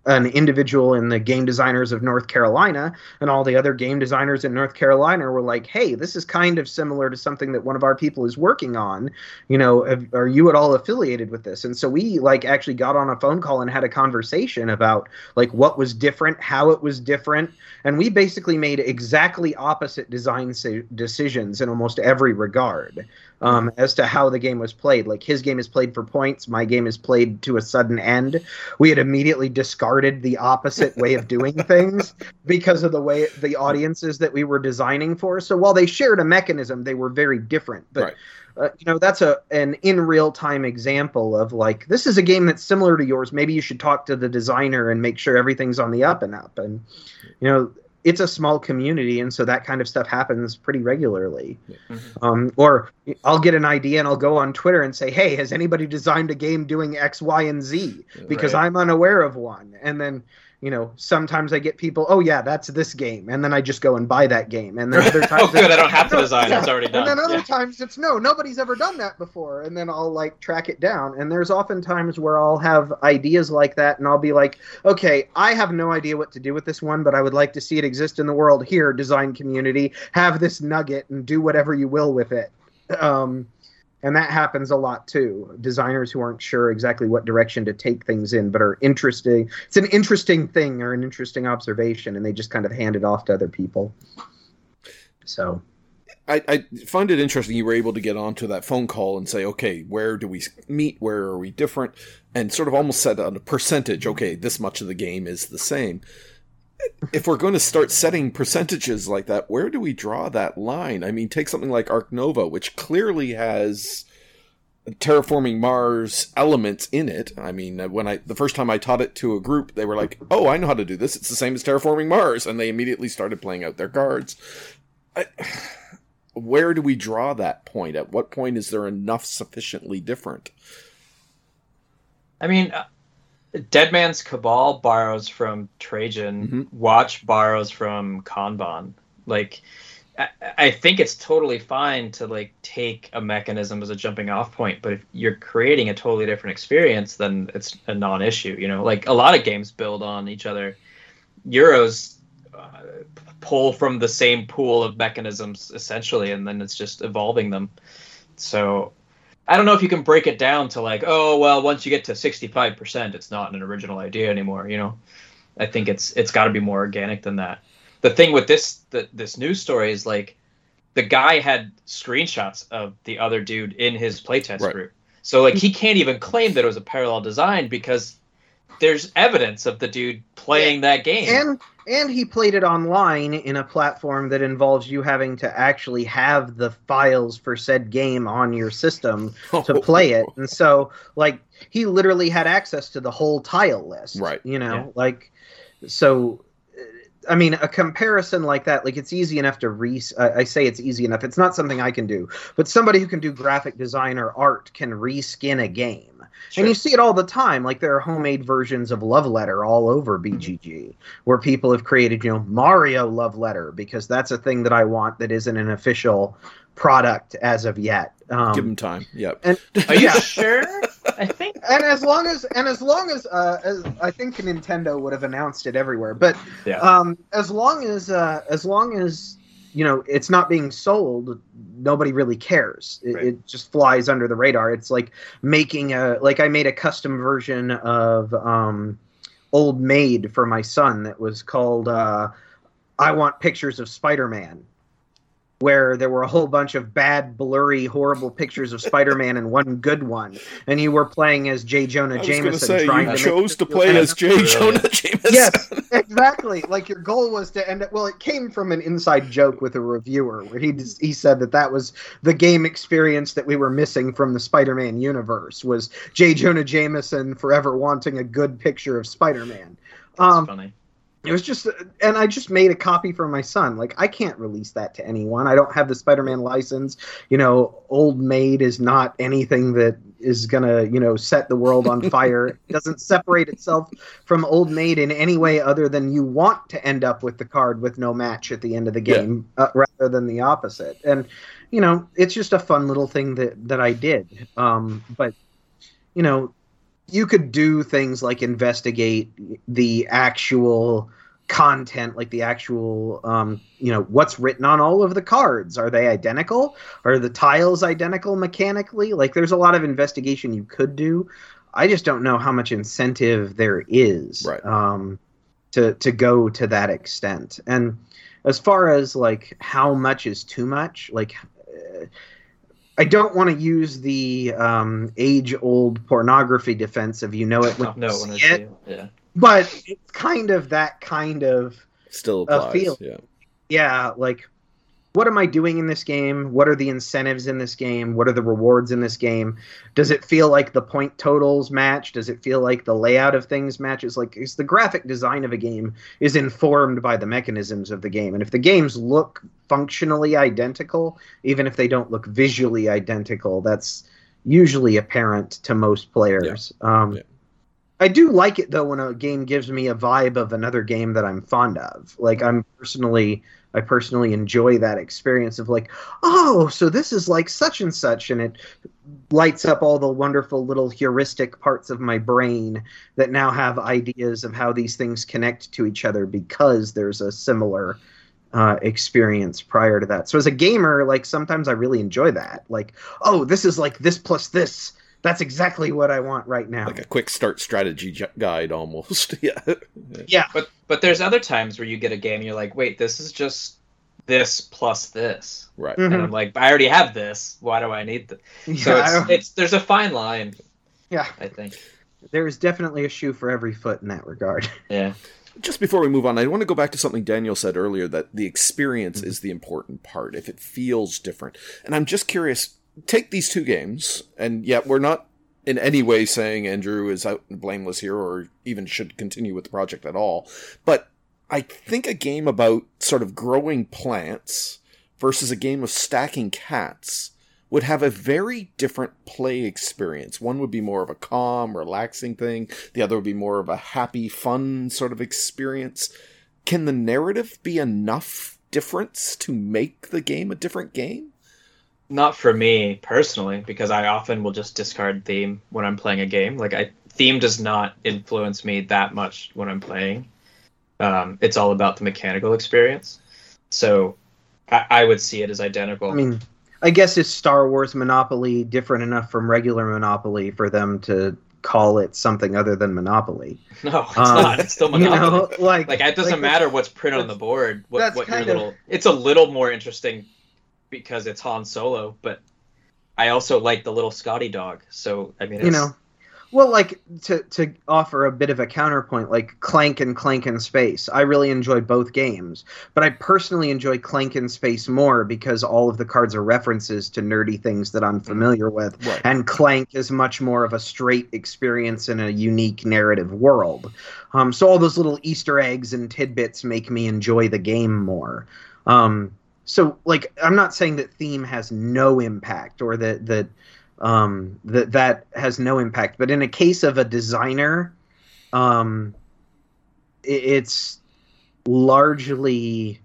an individual in the game designers of North Carolina and all the other game designers in North Carolina were like, "Hey, this is kind of similar to something that one of our people is working on. You know, have, are you at all affiliated with this?" And so we like actually got on a phone call and had a conversation about like what was different, how it was different, and we basically made exactly opposite design decisions in almost every regard um, as to how the game was played. Like his game is played for points, my game is played to a sudden end. We had immediately discarded the opposite way of doing things because of the way the audiences that we were designing for. So while they shared a mechanism, they were very different. But right. Uh, you know that's a an in real time example of like this is a game that's similar to yours maybe you should talk to the designer and make sure everything's on the up and up and you know it's a small community, and so that kind of stuff happens pretty regularly. Mm-hmm. Um, or I'll get an idea and I'll go on Twitter and say, "Hey, has anybody designed a game doing X, Y, and Z?" Because right. I'm unaware of one, and then you know, sometimes I get people, oh yeah, that's this game, and then I just go and buy that game, and then other times, oh good, I don't have to design; yeah. it's already done. And then other yeah. times it's no, nobody's ever done that before, and then I'll like track it down. And there's often times where I'll have ideas like that, and I'll be like, okay, I have no idea what to do with this one, but I would like to see it exist in the world. Here, design community, have this nugget and do whatever you will with it. Um, and that happens a lot too designers who aren't sure exactly what direction to take things in but are interesting it's an interesting thing or an interesting observation and they just kind of hand it off to other people so I, I find it interesting you were able to get onto that phone call and say, okay, where do we meet? Where are we different? And sort of almost set on a percentage. Okay, this much of the game is the same if we're going to start setting percentages like that, where do we draw that line? I mean, take something like Ark Nova, which clearly has terraforming Mars elements in it. I mean, uh, when I the first time I taught it to a group, they were like, "Oh, I know how to do this. It's the same as terraforming Mars," and they immediately started playing out their cards. I, where do we draw that point? At what point is there enough sufficiently different? I mean, uh, Dead Man's Cabal borrows from Trajan. Mm-hmm. Watch borrows from Kanban. Like, I, I, think it's totally fine to like take a mechanism as a jumping off point, but if you're creating a totally different experience, then it's a non-issue. You know, like a lot of games build on each other. Euros uh, pull from the same pool of mechanisms essentially, and then it's just evolving them. So I don't know if you can break it down to like, oh well, once you get to sixty five percent, it's not an original idea anymore. You know, I think it's it's got to be more organic than that. The thing with this the, this news story is like, the guy had screenshots of the other dude in his playtest right. group, so like he can't even claim that it was a parallel design because there's evidence of the dude playing that game. And and he played it online in a platform that involves you having to actually have the files for said game on your system to play it. And so like he literally had access to the whole tile list. Right. You know, yeah. like so I mean, a comparison like that, like it's easy enough to re. I say it's easy enough. It's not something I can do, but somebody who can do graphic design or art can reskin a game. Sure. And you see it all the time. Like there are homemade versions of Love Letter all over BGG, mm-hmm. where people have created, you know, Mario Love Letter because that's a thing that I want that isn't an official product as of yet. Um, Give them time. Yep. And, are you yeah. sure? I think. And as long as and as long as, uh, as I think Nintendo would have announced it everywhere, but yeah. um, as long as uh, as long as you know it's not being sold nobody really cares. It, right. it, just flies under the radar. It's like making a like i made a custom version of um, old maid for my son that was called uh, i want pictures of spider-man where there were a whole bunch of bad, blurry, horrible pictures of Spider-Man and one good one, and you were playing as J. Jonah Jameson. Say, trying you to chose to play as J. Jonah Jameson. Yes, exactly. Like your goal was to end it. Well, it came from an inside joke with a reviewer where he he said that that was the game experience that we were missing from the Spider-Man universe was J. Jonah Jameson forever wanting a good picture of Spider-Man. That's um, funny it was just and i just made a copy for my son. Like i can't release that to anyone. I don't have the spider-man license. You know old maid is not anything that is gonna you know set the world on fire. It doesn't separate itself from old maid in any way other than you want to end up with the card with no match at the end of the game yeah. uh, rather than the opposite. And you know it's just a fun little thing that that i did. Um but you know you could do things like investigate the actual content like the actual um, you know what's written on all of the cards. Are they identical? Are the tiles identical mechanically? Like there's a lot of investigation you could do. I just don't know how much incentive there is Right. um, to to go to that extent. And as far as like how much is too much like uh, I don't want to use the um, age-old pornography defense of you know it when no, you when I see see it, it. Yeah. but it's kind of that kind of Still A applies. feel. Yeah. yeah like what am i doing in this game? What are the incentives in this game? What are the rewards in this game? Does it feel like the point totals match? Does it feel like the layout of things matches? Like is the graphic design of a game is informed by the mechanisms of the game. And if the games look functionally identical even if they don't look visually identical that's usually apparent to most players. Um, Yeah. I do like it though when a game gives me a vibe of another game that I'm fond of. Like I'm personally I personally enjoy that experience of like, oh, so this is like such and such and it lights up all the wonderful little heuristic parts of my brain that now have ideas of how these things connect to each other because there's a similar uh, experience prior to that. So as a gamer, like sometimes I really enjoy that. Like, oh, this is like this plus this. That's exactly what I want right now. Like a quick start strategy j- guide almost. yeah. yeah. But but there's other times where you get a game and you're like, wait, this is just this plus this, Right. Mhm. and I'm like, I already have this. Why do I need this? So it's it's there's a fine line. Yeah. I think. there is definitely a shoe for every foot in that regard. Yeah. Just before we move on, I want to go back to something Daniel said earlier that the experience is the important part, if it feels different. And I'm just curious take these two games, and yet we're not in any way saying Andrew is out and blameless here or even should continue with the project at all. But I think a game about sort of growing plants versus a game of stacking cats would have a very different play experience. One would be more of a calm, relaxing thing. The other would be more of a happy, fun sort of experience. Can the narrative be enough difference to make the game a different game? Not for me personally, because I often will just discard theme when I'm playing a game. Like I theme does not influence me that much when I'm playing. Um, it's all about the mechanical experience. So I, I would see it as identical. I mean, I guess is Star Wars Monopoly different enough from regular Monopoly for them to call it something other than Monopoly? no, it's um, not. It's still Monopoly. You know, like like it doesn't like, matter what's printed on the board. What, what your kind of- little. It's a little more interesting because it's Han Solo, but I also like the little Scotty dog. So I mean, You know, well, like to to offer a bit of a counterpoint, like Clank and Clank in Space. I really enjoy both games, but I personally enjoy Clank in Space more because all of the cards are references to nerdy things that I'm familiar with. Right. and Clank is much more of a straight experience in a unique narrative world. Um, so all those little Easter eggs and tidbits make me enjoy the game more. Um, so like I'm not saying that theme has no impact or that that um, that that has no impact, but in a case of a designer, um, i- it's largely.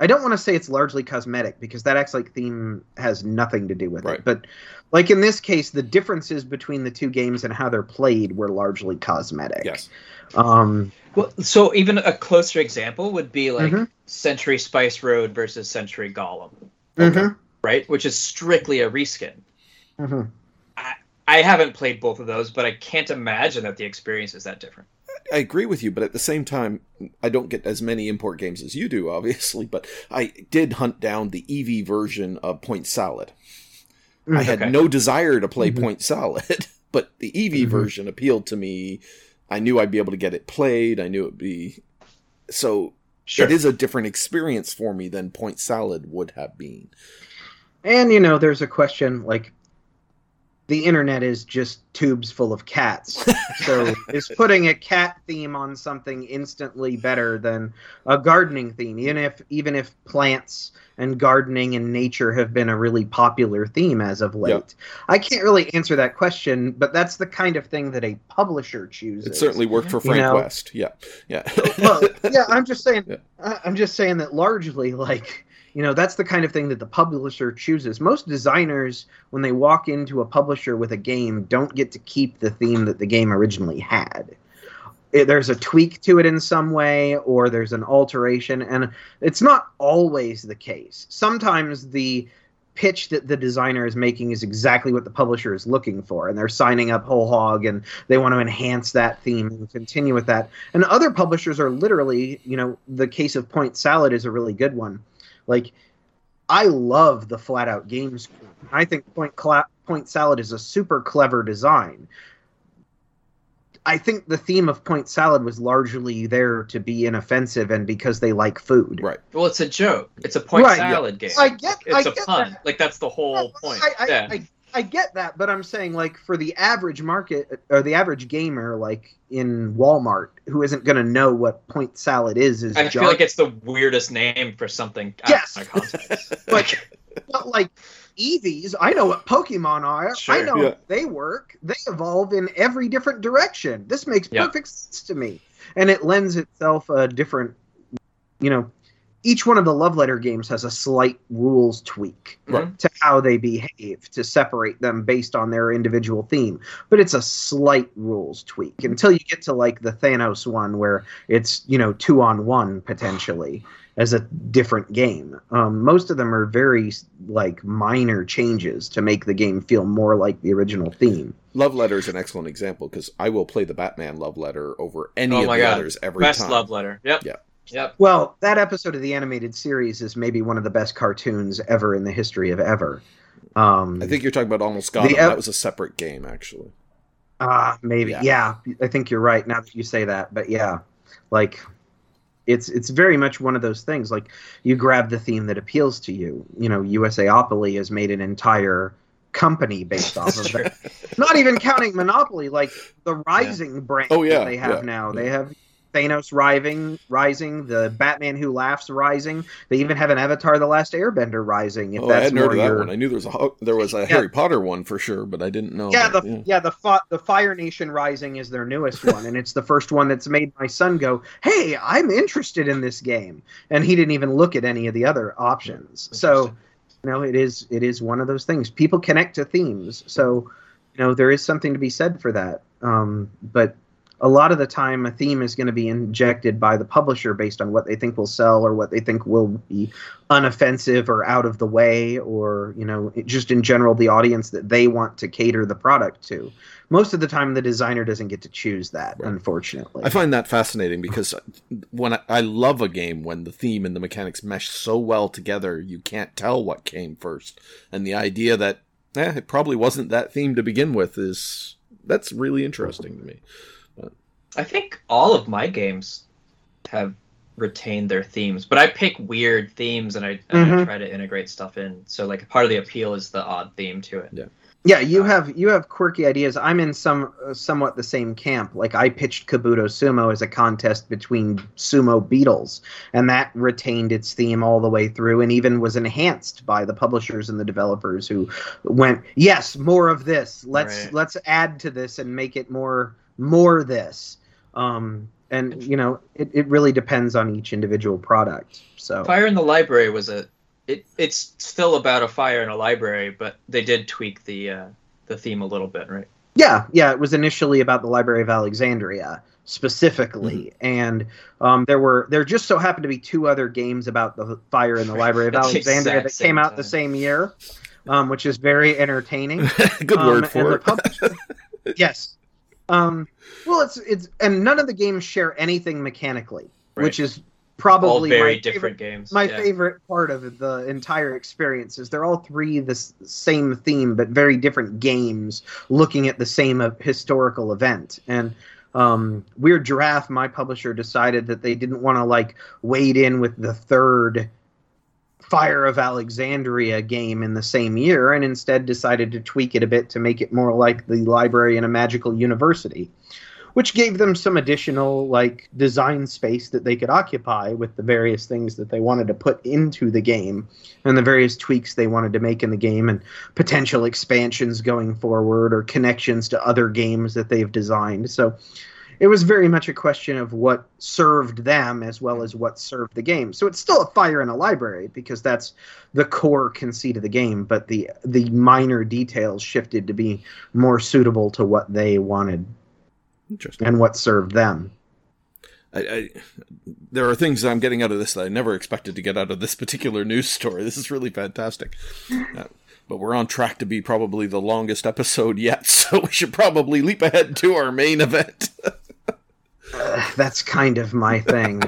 I don't want to say it's largely cosmetic because that acts like theme has nothing to do with Right. it. But like in this case, the differences between the two games and how they're played were largely cosmetic. Yes. Um, Well, so even a closer example would be like Mhm. Century Spice Road versus Century Golem, mhm, right? Which is strictly a reskin. mhm. I haven't played both of those, but I can't imagine that the experience is that different. I agree with you, but at the same time, I don't get as many import games as you do, obviously. But I did hunt down the Eevee version of Point Salad. I had Okay. no desire to play Mhm. Point Salad, but the Eevee Mhm. version appealed to me. I knew I'd be able to get it played. I knew it'd be so. It is a different experience for me than Point Salad would have been. And you know, there's a question like the internet is just tubes full of cats. So is putting a cat theme on something instantly better than a gardening theme, even if even if plants and gardening and nature have been a really popular theme as of late. Yeah. I can't really answer that question, but that's the kind of thing that a publisher chooses. It certainly worked for You Frank know- West. Yeah, yeah. well, yeah, I'm just saying. Yeah. I'm just saying that largely, like you know that's the kind of thing that the publisher chooses. Most designers when they walk into a publisher with a game don't get to keep the theme that the game originally had. There's a tweak to it in some way or there's an alteration and it's not always the case. Sometimes the pitch that the designer is making is exactly what the publisher is looking for and they're signing up whole hog and they want to enhance that theme and continue with that. And other publishers are literally you know the case of point salad is a really good one like i love the flat out games i think point Cla- point salad is a super clever design I think the theme of Point Salad was largely there to be inoffensive and because they like food. Right. Well, it's a joke. It's a point Right, salad game. I get, it's I a get pun. that. Like that's the whole point. I, I, yeah. I, I get that, but I'm saying like for the average market or the average gamer, like in Walmart, who isn't going to know what Point Salad is, is I feel like it's the weirdest name for something out Yes. of my context. But- But like Eevees, I know what Pokemon are. I know Yeah. they work. They evolve in every different direction. This makes Yeah. perfect sense to me, and it lends itself a different, you know. Each one of the love letter games has a slight rules tweak Right. to how they behave to separate them based on their individual theme. But it's a slight rules tweak until you get to like the Thanos one where it's, you know, two on one potentially as a different game. Um, most of them are very like minor changes to make the game feel more like the original theme. Love Letter is an excellent example because I will play the Batman Love Letter over any Oh of my the God. others every Best time. love letter. Yep. Yeah. Yep. Well, that episode of the animated series is maybe one of the best cartoons ever in the history of ever. Um, I think you're talking about Almost Got The ep- That was a separate game, actually. Ah, maybe. Yeah. Yeah. I think you're right now that you say that. But yeah, like it's it's very much one of those things. Like you grab the theme that appeals to you. You know, USAopoly has made an entire company based off of Sure. that. Not even counting Monopoly, like the Rising brand Oh, yeah, that they have yeah, now. yeah. They have Thanos Rising, Rising, the Batman Who Laughs Rising. They even have an Avatar: The Last Airbender Rising. If oh, I that's hadn't heard more of that your one. I knew there was a there was a Harry Potter one for sure, but I didn't know. yeah, that. the yeah, the fi- the Fire Nation Rising is their newest one, and it's the first one that's made my son go, "Hey, I'm interested in this game," and he didn't even look at any of the other options. So, you know, it is it is one of those things. People connect to themes, so you know there is something to be said for that. Um, but a lot of the time, a theme is going to be injected by the publisher based on what they think will sell or what they think will be unoffensive or out of the way, or you know, just in general the audience that they want to cater the product to. Most of the time, the designer doesn't get to choose that, Right. unfortunately. I find that fascinating because when I, I love a game when the theme and the mechanics mesh so well together, you can't tell what came first, and the idea that eh, it probably wasn't that theme to begin with is that's really interesting to me. I think all of my games have retained their themes, but I pick weird themes and I, and I try to integrate stuff in. So like part of the appeal is the odd theme to it. Yeah, you have you have quirky ideas. I'm in some uh, somewhat the same camp. Like I pitched Kabuto Sumo as a contest between sumo beetles, and that retained its theme all the way through, and even was enhanced by the publishers and the developers who went, "Yes, more of this. Let's Right. let's add to this and make it more more this." Um, and you know, it, it really depends on each individual product. So Fire in the Library was a it it's still about a fire in a library, but they did tweak the uh, the theme a little bit, right? Yeah, yeah, it was initially about the Library of Alexandria specifically, and um, there were there just so happened to be two other games about the fire in the Library of Alexandria that came out the same year, um, which is very entertaining. Good Um, word and for the it. publisher- yes. Um, well, it's it's and none of the games share anything mechanically, which is probably all very my different favorite- games. my yeah. favorite part of the entire experience is they're all three the same theme but very different games looking at the same uh, historical event and um, weird giraffe my publisher decided that they didn't want to like wade in with the third fire of alexandria game in the same year and instead decided to tweak it a bit to make it more like the library in a magical university which gave them some additional like design space that they could occupy with the various things that they wanted to put into the game and the various tweaks they wanted to make in the game and potential expansions going forward or connections to other games that they've designed. So it was very much a question of what served them as well as what served the game. So it's still a fire in a library because that's the core conceit of the game, but the the minor details shifted to be more suitable to what they wanted and what served them. I, I, there are things I'm getting out of this that I never expected to get out of this particular news story. This is really fantastic. Uh, but we're on track to be probably the longest episode yet, so we should probably leap ahead to our main event. Uh, that's kind of my thing.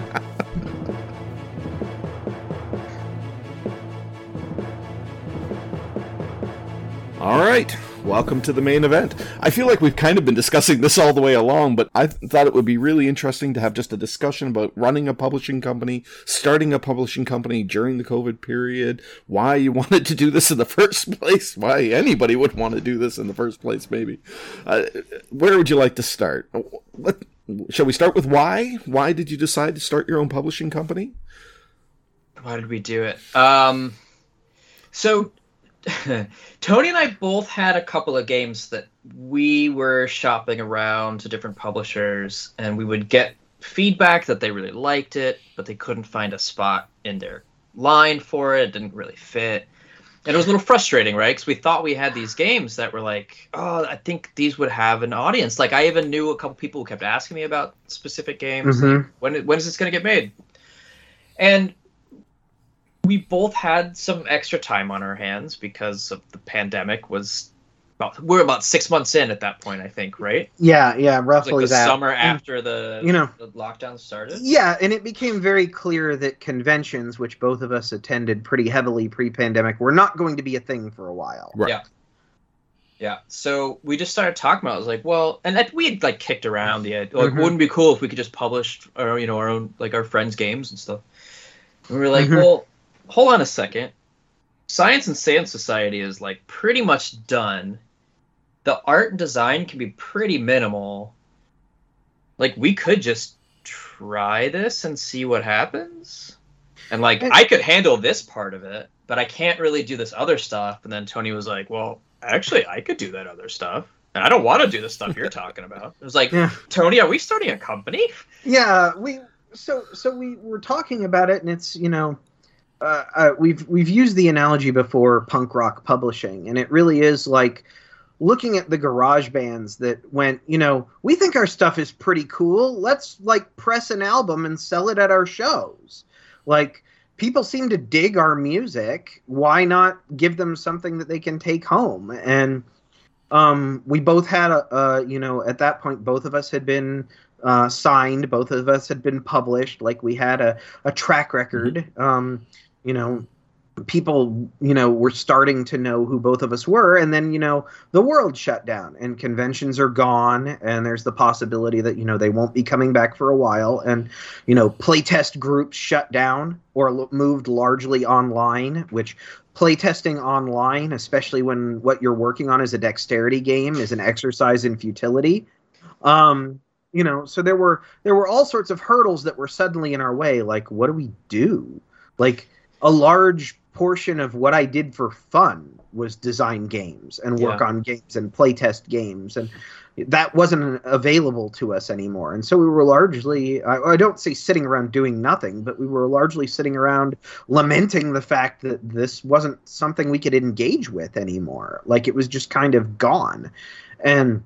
All right, welcome to the main event. I feel like we've kind of been discussing this all the way along, but I th- thought it would be really interesting to have just a discussion about running a publishing company, starting a publishing company during the COVID period, why you wanted to do this in the first place, why anybody would want to do this in the first place, maybe. Uh, where would you like to start? Let, shall we start with why? Why did you decide to start your own publishing company? Why did we do it? Um, so Tony and I both had a couple of games that we were shopping around to different publishers, and we would get feedback that they really liked it, but they couldn't find a spot in their line for it. It didn't really fit. And it was a little frustrating, right? Because we thought we had these games that were like, oh, I think these would have an audience. Like, I even knew a couple people who kept asking me about specific games. Mhm. When, when is this going to get made? And we both had some extra time on our hands because of the pandemic was about we're about six months in at that point i think right Yeah, yeah, roughly like the that. summer And- after the you know- the lockdown started Yeah, and it became very clear that conventions, which both of us attended pretty heavily pre-pandemic, were not going to be a thing for a while. Right. Yeah. yeah so we just started talking about it. I was like well and that, we had like kicked around the idea like Mhm. wouldn't it be cool if we could just publish our you know our own like our friends games and stuff and we were like Mhm. well hold on a second. Science and science society is like pretty much done. The art and design can be pretty minimal. Like we could just try this and see what happens. And like i could handle this part of it but i can't really do this other stuff. And then tony was like well actually i could do that other stuff. And i don't want to do the stuff you're talking about. It was like Yeah. tony are we starting a company? Yeah, we so so we were talking about it, and it's you know, uh, uh, we've we've used the analogy before, punk rock publishing, and it really is like looking at the garage bands that went, you know, we think our stuff is pretty cool. Let's like press an album and sell it at our shows. Like people seem to dig our music. Why not give them something that they can take home? And um, we both had a, a, you know, at that point, both of us had been uh, signed. Both of us had been published. Like we had a, a track record. Um, you know, people, you know, were starting to know who both of us were. And then, you know, the world shut down and conventions are gone. And there's the possibility that, you know, they won't be coming back for a while. And, you know, playtest groups shut down or moved largely online, which playtesting online, especially when what you're working on is a dexterity game, is an exercise in futility. Um, you know, so there were there were all sorts of hurdles that were suddenly in our way. Like, what do we do? Like, a large portion of what I did for fun was design games and work Yeah. on games and playtest games, and that wasn't available to us anymore. And so we were largely, I, I don't say sitting around doing nothing, but we were largely sitting around lamenting the fact that this wasn't something we could engage with anymore. Like it was just kind of gone. And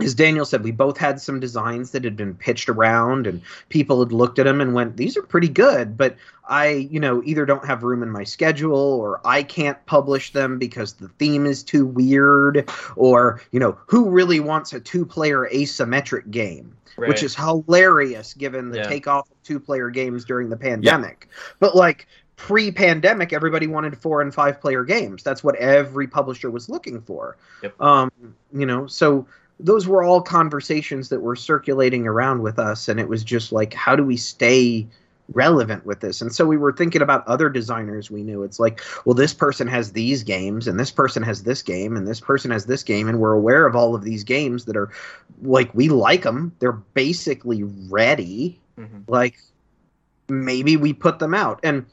as Daniel said, we both had some designs that had been pitched around, and people had looked at them and went, "These are pretty good," but I, you know, either don't have room in my schedule, or I can't publish them because the theme is too weird, or you know, who really wants a two-player asymmetric game? right? which is hilarious given the Yeah. takeoff of two player games during the pandemic. But like pre pandemic, everybody wanted four and five player games. That's what every publisher was looking for. Yep. Um, you know, so those were all conversations that were circulating around with us, and it was just like, how do we stay relevant with this? And so we were thinking about other designers we knew. It's like, well, this person has these games, and this person has this game, and this person has this game, and we're aware of all of these games that are like we like them. They're basically ready. Mhm. Like maybe we put them out. And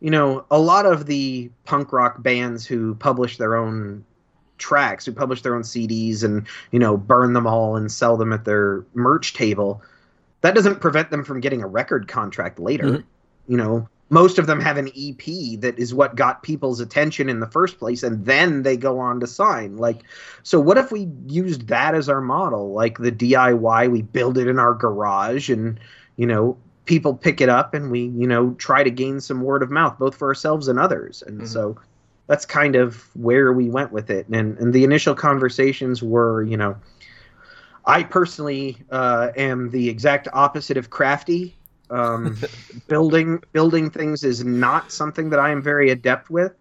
you know, a lot of the punk rock bands who publish their own tracks, who publish their own CDs and you know burn them all and sell them at their merch table. That doesn't prevent them from getting a record contract later. Mm-hmm. You know, most of them have an EP that is what got people's attention in the first place, and then they go on to sign. Like, so what if we used that as our model? Like the DIY, we build it in our garage, and you know, people pick it up, and we you know try to gain some word of mouth, both for ourselves and others. And Mhm. so that's kind of where we went with it. And and the initial conversations were, you know. I personally uh, am the exact opposite of crafty. Um, building building things is not something that I am very adept with.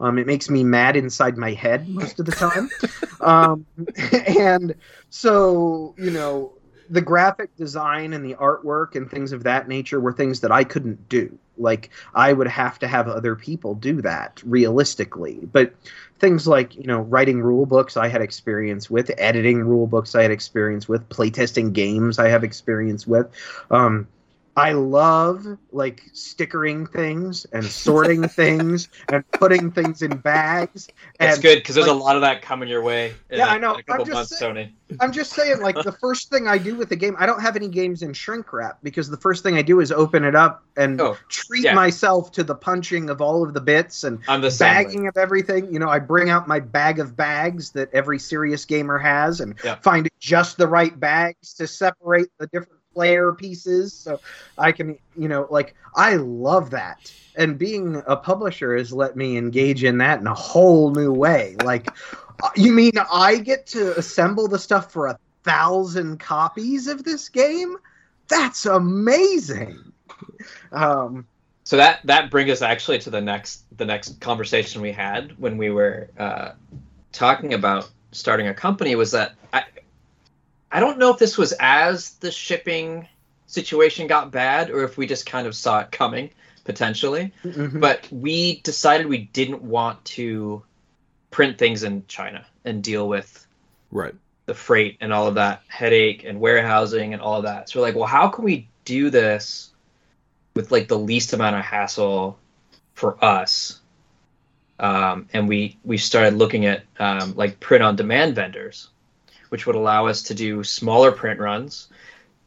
Um, it makes me mad inside my head most of the time. um, and so, you know, the graphic design and the artwork and things of that nature were things that I couldn't do. Like I would have to have other people do that realistically. But things like, you know, writing rule books I had experience with, editing rule books I had experience with, playtesting games I have experience with. Um, I love like stickering things and sorting things and putting things in bags. It's and, good because there's like- a lot of that coming your way. In Yeah, a- I know. in a couple I'm just months, saying- Tony. I'm just saying, like the first thing I do with the game, I don't have any games in shrink wrap because the first thing I do is open it up and Oh, treat yeah. myself to the punching of all of the bits and I'm the same. way. bagging of everything. You know, I bring out my bag of bags that every serious gamer has and Yeah. find just the right bags to separate the different player pieces. So I can, you know, like I love that. And being a publisher has let me engage in that in a whole new way. Like, uh, you mean I get to assemble the stuff for a thousand copies of this game? That's amazing. Um, So that that brings us actually to the next the next conversation we had when we were uh, talking about starting a company was that I I don't know if this was as the shipping situation got bad or if we just kind of saw it coming potentially mhm. but we decided we didn't want to print things in China and deal with Right. the freight and all of that headache and warehousing and all of that. So we're like, well, how can we do this with like the least amount of hassle for us? Um, and we we started looking at um, like print on demand vendors, which would allow us to do smaller print runs.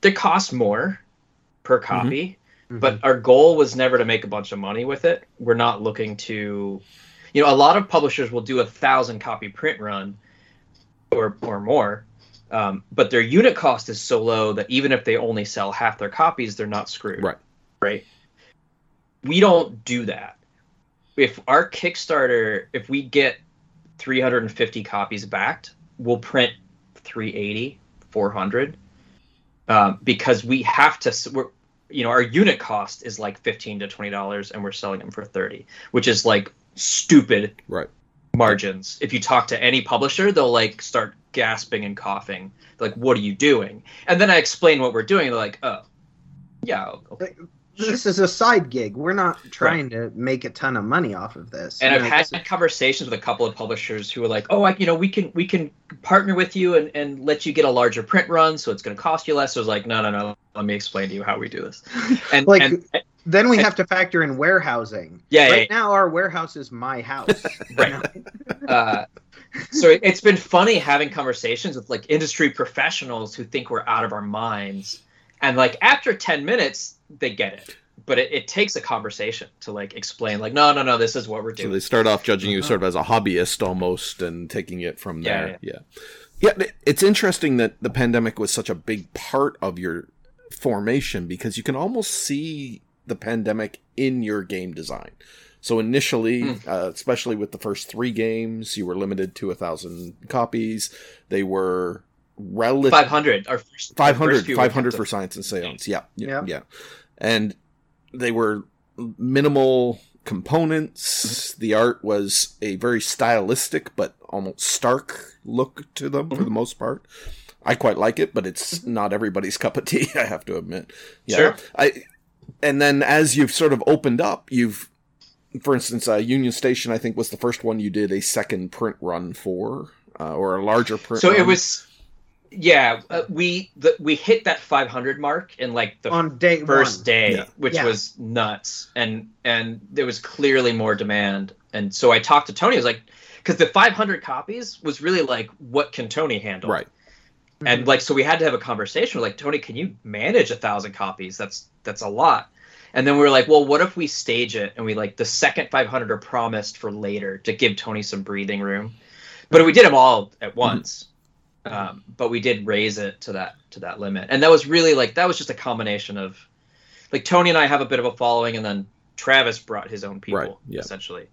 They cost more per copy, but our goal was never to make a bunch of money with it. We're not looking to, you know, a lot of publishers will do a thousand copy print run or or more, um, but their unit cost is so low that even if they only sell half their copies, they're not screwed. Right. Right. We don't do that. If our Kickstarter, if we get 350 copies backed, we'll print 380, 400, um, because we have to. We're, you know, our unit cost is like 15 to 20 dollars, and we're selling them for 30, which is like stupid Right. margins. If you talk to any publisher, they'll like start gasping and coughing. They're like, "What are you doing?" And then I explain what we're doing. They're like, "Oh, yeah." Okay. This is a side gig. We're not trying to make a ton of money off of this. And You I've know, had conversations with a couple of publishers who are like, "Oh, I, you know, we can we can partner with you and, and let you get a larger print run, so it's going to cost you less." So I was like, "No, no, no. Let me explain to you how we do this." And Like- and then we have to factor in warehousing. yeah, right yeah, now, our warehouse is my house. Right. uh, so it, it's been funny having conversations with like industry professionals who think we're out of our minds, and like after ten minutes, they get it. But it, it takes a conversation to like explain, like, no, no, no, this is what we're So doing. they start off judging you Uh-huh. sort of as a hobbyist almost and taking it from Yeah, there. Yeah. Yeah. it's interesting that the pandemic was such a big part of your formation because you can almost see the pandemic in your game design. So initially, Mm. uh, especially with the first three games, you were limited to a thousand copies. They were relative 500, our first, our 500, first 500 for science and seance. Yeah, yeah, Yeah. yeah. And they were minimal components. The art was a very stylistic but almost stark look to them for the most part. I quite like it, but it's not everybody's cup of tea. I have to admit. Yeah. Sure. I and then as you've sort of opened up, you've, for instance, uh, Union Station. I think was the first one you did a second print run for, uh, or a larger print. So it was, yeah, uh, we the, we hit that 500 mark in like the on day first one. day, Yeah. which Yeah. was nuts, and and there was clearly more demand, and so I talked to Tony. I was like, because the 500 copies was really like what can Tony handle? Right. And like so we had to have a conversation We're like Tony, can you manage a thousand copies? That's that's a lot. And then we were like, well, what if we stage it and we like the second 500 are promised for later to give Tony some breathing room, but we did them all at once. Um, but we did raise it to that to that limit, and that was really like that was just a combination of like Tony and I have a bit of a following, and then Travis brought his own people Right, yeah. essentially.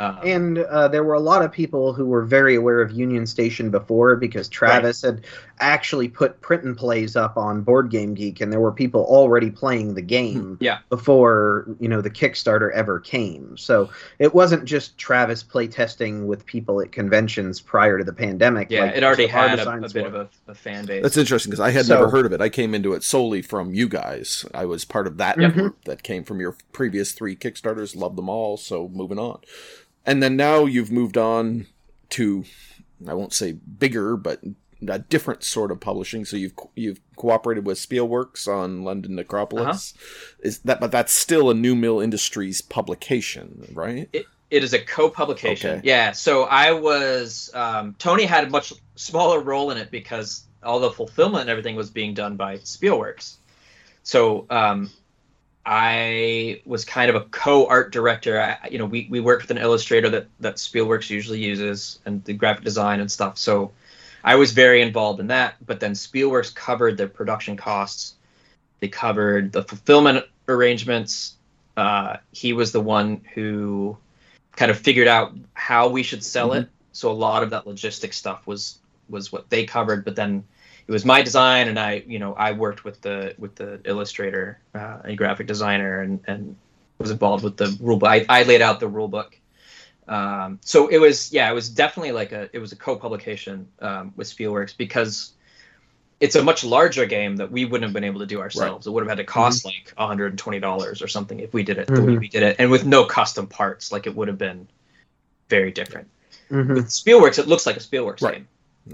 Um, And uh, there were a lot of people who were very aware of Union Station before because Travis had actually put print and plays up on Board Game Geek, and there were people already playing the game Yeah. before you know the Kickstarter ever came. So it wasn't just Travis playtesting with people at conventions prior to the pandemic. yeah, like it already our had a, a bit were. of a, a fan base. That's interesting because I had So- never heard of it. I came into it solely from you guys. I was part of that group that came from your previous three Kickstarters. Loved them all. So moving on, and then now you've moved on to, I won't say bigger, but a different sort of publishing. So you've you've cooperated with Spielworks on London Necropolis. Is that but that's still a New Mill Industries publication, right? It is a co-publication. Okay. Yeah. So I was um, Tony had a much smaller role in it because all the fulfillment and everything was being done by Spielworks. So um, I was kind of a co-art director. I, you know, we, we worked with an illustrator that that Spielworks usually uses and the graphic design and stuff. So I was very involved in that. But then Spielworks covered the production costs. They covered the fulfillment arrangements. Uh, he was the one who kind of figured out how we should sell it. So a lot of that logistic stuff was was what they covered. But then it was my design, and I you know I worked with the with the illustrator uh, and graphic designer, and and was involved with the rule book. I, I laid out the rule book. Um, so it was yeah, it was definitely like a it was a co-publication um, with Spielworks because it's a much larger game that we wouldn't have been able to do ourselves. It would have had to cost like $120 or something if we did it the way Mhm. we did it, and with no custom parts. Like it would have been very different. Mhm. With Spielworks, it looks like a Spielworks Right. game,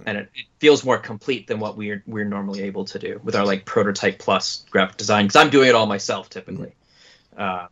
and it, it feels more complete than what we're we're normally able to do with our like prototype plus graphic design. Because I'm doing it all myself typically. Um,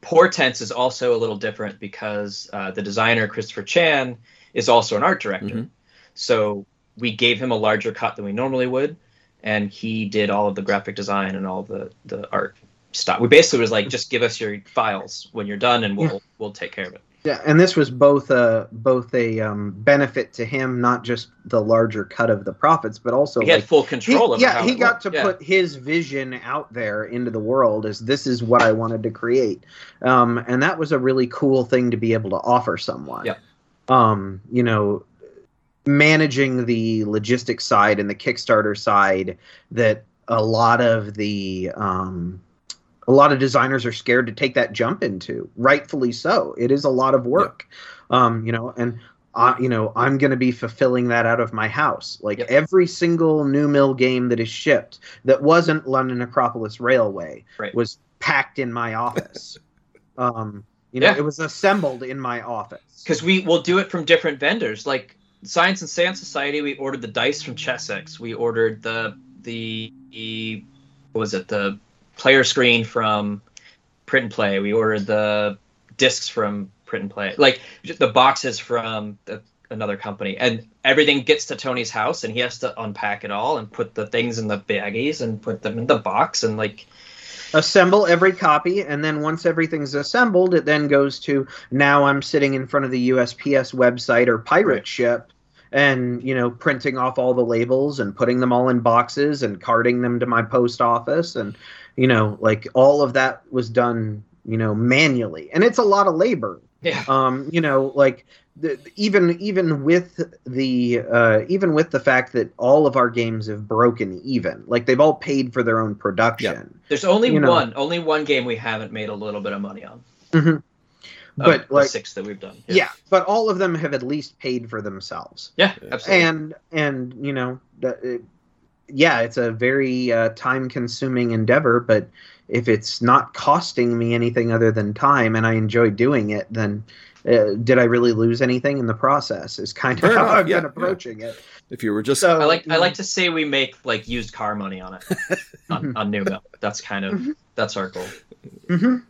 Portents is also a little different because uh, the designer Christopher Chan is also an art director. Mhm. So we gave him a larger cut than we normally would, and he did all of the graphic design and all the the art stuff. We basically was like, just give us your files when you're done, and we'll Yeah. we'll take care of it. Yeah, and this was both a both a um, benefit to him, not just the larger cut of the profits, but also He had like, full he- control of yeah, he got worked. to Yeah. put his vision out there into the world as this is what I wanted to create, um, and that was a really cool thing to be able to offer someone. Yeah. Um, you know, managing the logistics side and the Kickstarter side that a lot of the um, a lot of designers are scared to take that jump into. Rightfully so. It is a lot of work. Um, you know, and I, you know, I'm going to be fulfilling that out of my house. Like Yep. every single new mill game that is shipped that wasn't London Necropolis Railway Right. was packed in my office. um, you know, Yeah. it was assembled in my office. because we will do it from different vendors. Like Science and Seance Society, we ordered the dice from Chessex. We ordered the, the what was it the player screen from Print and Play. We ordered the discs from Print and Play. Like just the boxes from the, another company, and everything gets to Tony's house, and he has to unpack it all and put the things in the baggies and put them in the box, and like assemble every copy and then once everything's assembled it then goes to now i'm sitting in front of the usps website or pirate ship and you know printing off all the labels and putting them all in boxes and carting them to my post office and you know like all of that was done you know manually and it's a lot of labor yeah, um you know like the, even even with the uh even with the fact that all of our games have broken even like they've all paid for their own production there's only you know. one, only one game we haven't made a little bit of money on. Mhm. But, the like- six that we've done. yeah. but all of them have at least paid for themselves Yeah, absolutely. and and you know that it, yeah it's a very uh, time consuming endeavor but if it's not costing me anything other than time and i enjoy doing it then uh, did i really lose anything in the process is kind of Fair how enough, i've yeah, been approaching it If you were just so I like I like to say we make like used car money on it on, on New Mill. That's kind of Mhm. that's our goal. mhm.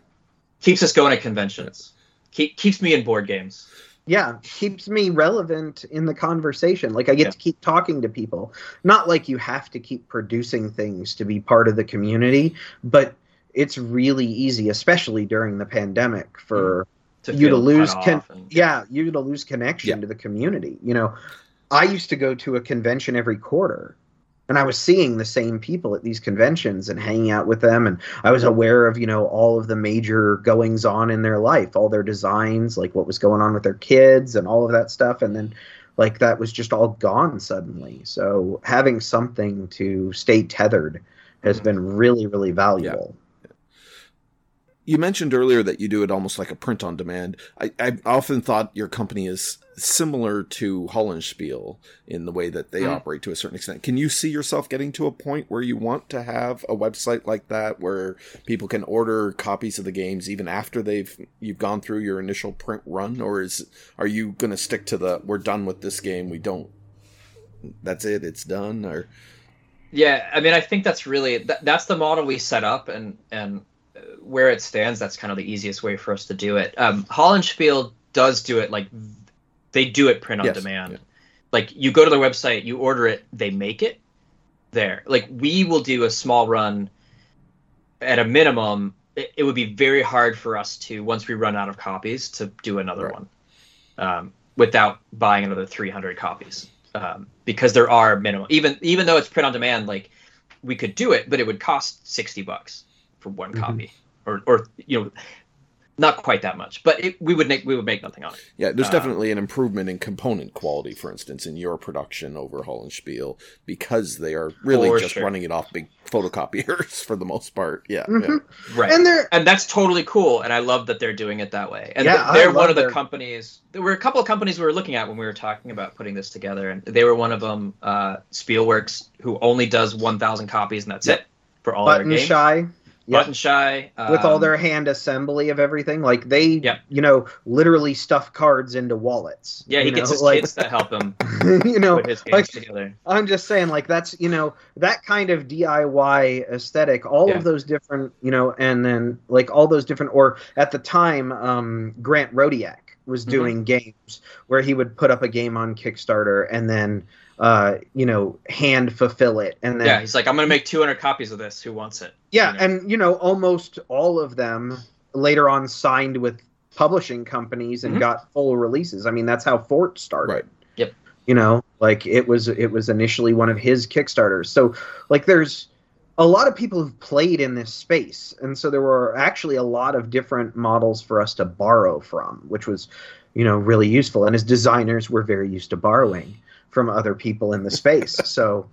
Keeps us going at conventions. Keep, keeps me in board games. Yeah keeps me relevant in the conversation like i get Yeah. to keep talking to people not like you have to keep producing things to be part of the community but it's really easy especially during the pandemic for mm-hmm. To You to lose off and- yeah you to lose connection Yeah. to the community you know i used to go to a convention every quarter and i was seeing the same people at these conventions and hanging out with them. And i was aware of you know all of the major goings on in their life all their designs like what was going on with their kids and all of that stuff. And then like that was just all gone suddenly. So having something to stay tethered has Mhm. been really really valuable You mentioned earlier that you do it almost like a print on demand. I, I often thought your company is similar to Hollandspiel in the way that they Mhm. operate to a certain extent. Can you see yourself getting to a point where you want to have a website like that where people can order copies of the games even after they've you've gone through your initial print run, or is are you going to stick to the we're done with this game, we don't that's it, it's done, or Yeah, I mean, I think that's really that, that's the model we set up, and and where it stands, that's kind of the easiest way for us to do it. Um, Hollandspiel does do it like they do it print on Yes, demand. yeah. Like you go to their website, you order it, they make it there. Like we will do a small run at a minimum. It, it would be very hard for us to once we run out of copies to do another Right. one um, without buying another 300 copies um, because there are minimum even even though it's print on demand like we could do it but it would cost 60 bucks for one Mhm. copy or or you know not quite that much but it, we would make we would make nothing on it Yeah, there's Uh, definitely an improvement in component quality, for instance, in your production over Hollandspiel because they are really just sure. running it off big photocopiers for the most part. Yeah, Mhm. yeah. right and they're and that's totally cool and i love that they're doing it that way and Yeah, they're one of the their- companies there were a couple of companies we were looking at when we were talking about putting this together and they were one of them uh, spielworks who only does 1000 copies and that's Yep. it for all their button games shy Yep. button shy with all um, their hand assembly of everything. Like they, Yep. you know, literally stuff cards into wallets. yeah he you gets know, his like, kids to help him you know, put his games like together I'm just saying, like that's you know that kind of DIY aesthetic. All Yeah. of those different, you know, and then like all those different, or at the time, um, Grant Rodiek was Mhm. doing games where he would put up a game on Kickstarter and then, uh, you know, hand fulfill it, and then yeah he's like i'm gonna make 200 copies of this who wants it Yeah, you know? and you know, almost all of them later on signed with publishing companies and Mhm. got full releases. I mean, that's how Fort started. Right. Yep. You know, like it was it was initially one of his Kickstarters. So, like there's a lot of people who've played in this space, and so there were actually a lot of different models for us to borrow from, which was, you know, really useful. And as designers, we're very used to borrowing from other people in the space. so,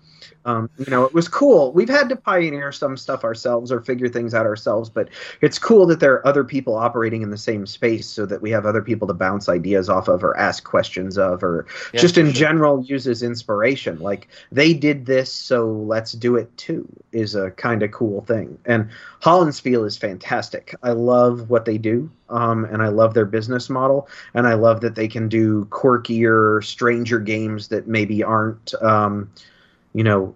um, you know, it was cool. We've had to pioneer some stuff ourselves or figure things out ourselves, but it's cool that there are other people operating in the same space so that we have other people to bounce ideas off of or ask questions of or Yeah, just in sure. general use as inspiration. Like they did this, so let's do it too, is a kind of cool thing. And Hollandspiel is fantastic. I love what they do, um, and I love their business model, and I love that they can do quirkier, stranger games that maybe aren't, um, you know,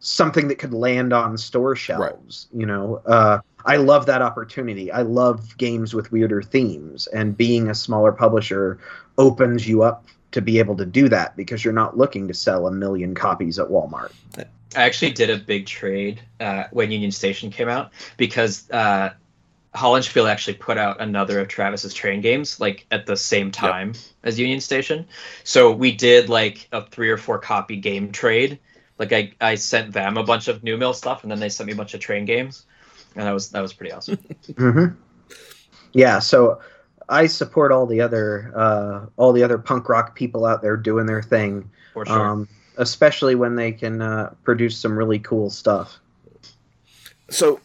something that could land on store shelves. You know, uh, I love that opportunity. I love games with weirder themes, and being a smaller publisher opens you up to be able to do that because you're not looking to sell a million copies at Walmart. I actually did a big trade uh, when Union Station came out because uh, Hollandspiel actually put out another of Travis's train games like at the same time as Union Station. So we did like a three or four copy game trade. Like I, I sent them a bunch of New Mill stuff and then they sent me a bunch of train games, and that was that was pretty awesome. hmm Yeah, so I support all the other uh, all the other punk rock people out there doing their thing, For sure. um, especially when they can uh, produce some really cool stuff. So,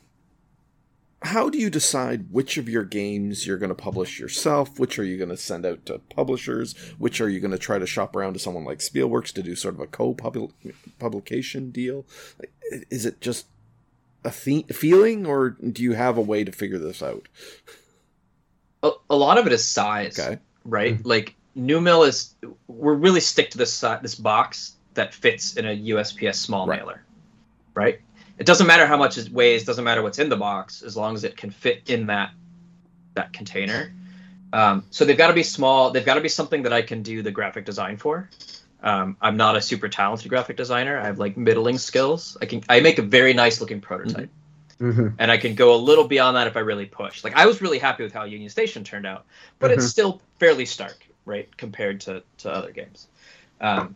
how do you decide which of your games you're going to publish yourself? Which are you going to send out to publishers? Which are you going to try to shop around to someone like Spielworks to do sort of a co-publication deal? Is it just a the- feeling, or do you have a way to figure this out? a, a lot of it is size. Okay, right? Mm-hmm. Like New Mill is we're really stick to this si- this box that fits in a USPS small Right. mailer, right? It doesn't matter how much it weighs, doesn't matter what's in the box, as long as it can fit in that that container. Um, so they've got to be small. They've got to be something that I can do the graphic design for. Um, I'm not a super talented graphic designer. I have like middling skills. I can I make a very nice looking prototype, hmm and I can go a little beyond that if I really push. Like I was really happy with how Union Station turned out, but it's Mhm. still fairly stark, right, compared to to other games. Um,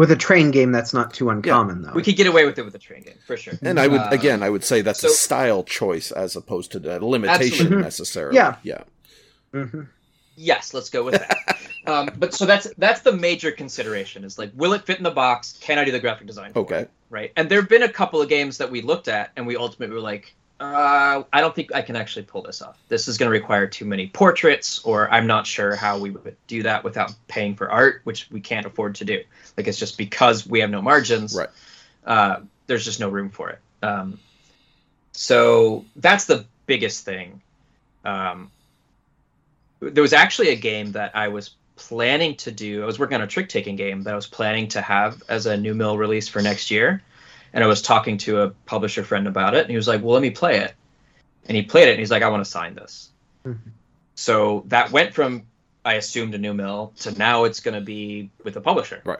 With a train game, that's not too uncommon, though. we could get away with it with a train game for sure. And I would Uh, again, I would say that's a style choice as opposed to a limitation Absolutely. necessarily. Yeah. yeah. hmm Yes, let's go with that. um, but so that's that's the major consideration is like, will it fit in the box? Can I do the graphic design? for it? Okay. right? And there have been a couple of games that we looked at, and we ultimately were like, uh, I don't think I can actually pull this off. This is going to require too many portraits, or I'm not sure how we would do that without paying for art, which we can't afford to do. Like it's just because we have no margins. Right. Uh, there's just no room for it. Um, so that's the biggest thing. Um, there was actually a game that I was planning to do. I was working on a trick taking game that I was planning to have as a new mill release for next year. And I was talking to a publisher friend about it, and he was like, "Well, let me play it." And he played it, and he's like, "I want to sign this." Mhm. So that went from I assumed a new mill to now it's going to be with a publisher. Right.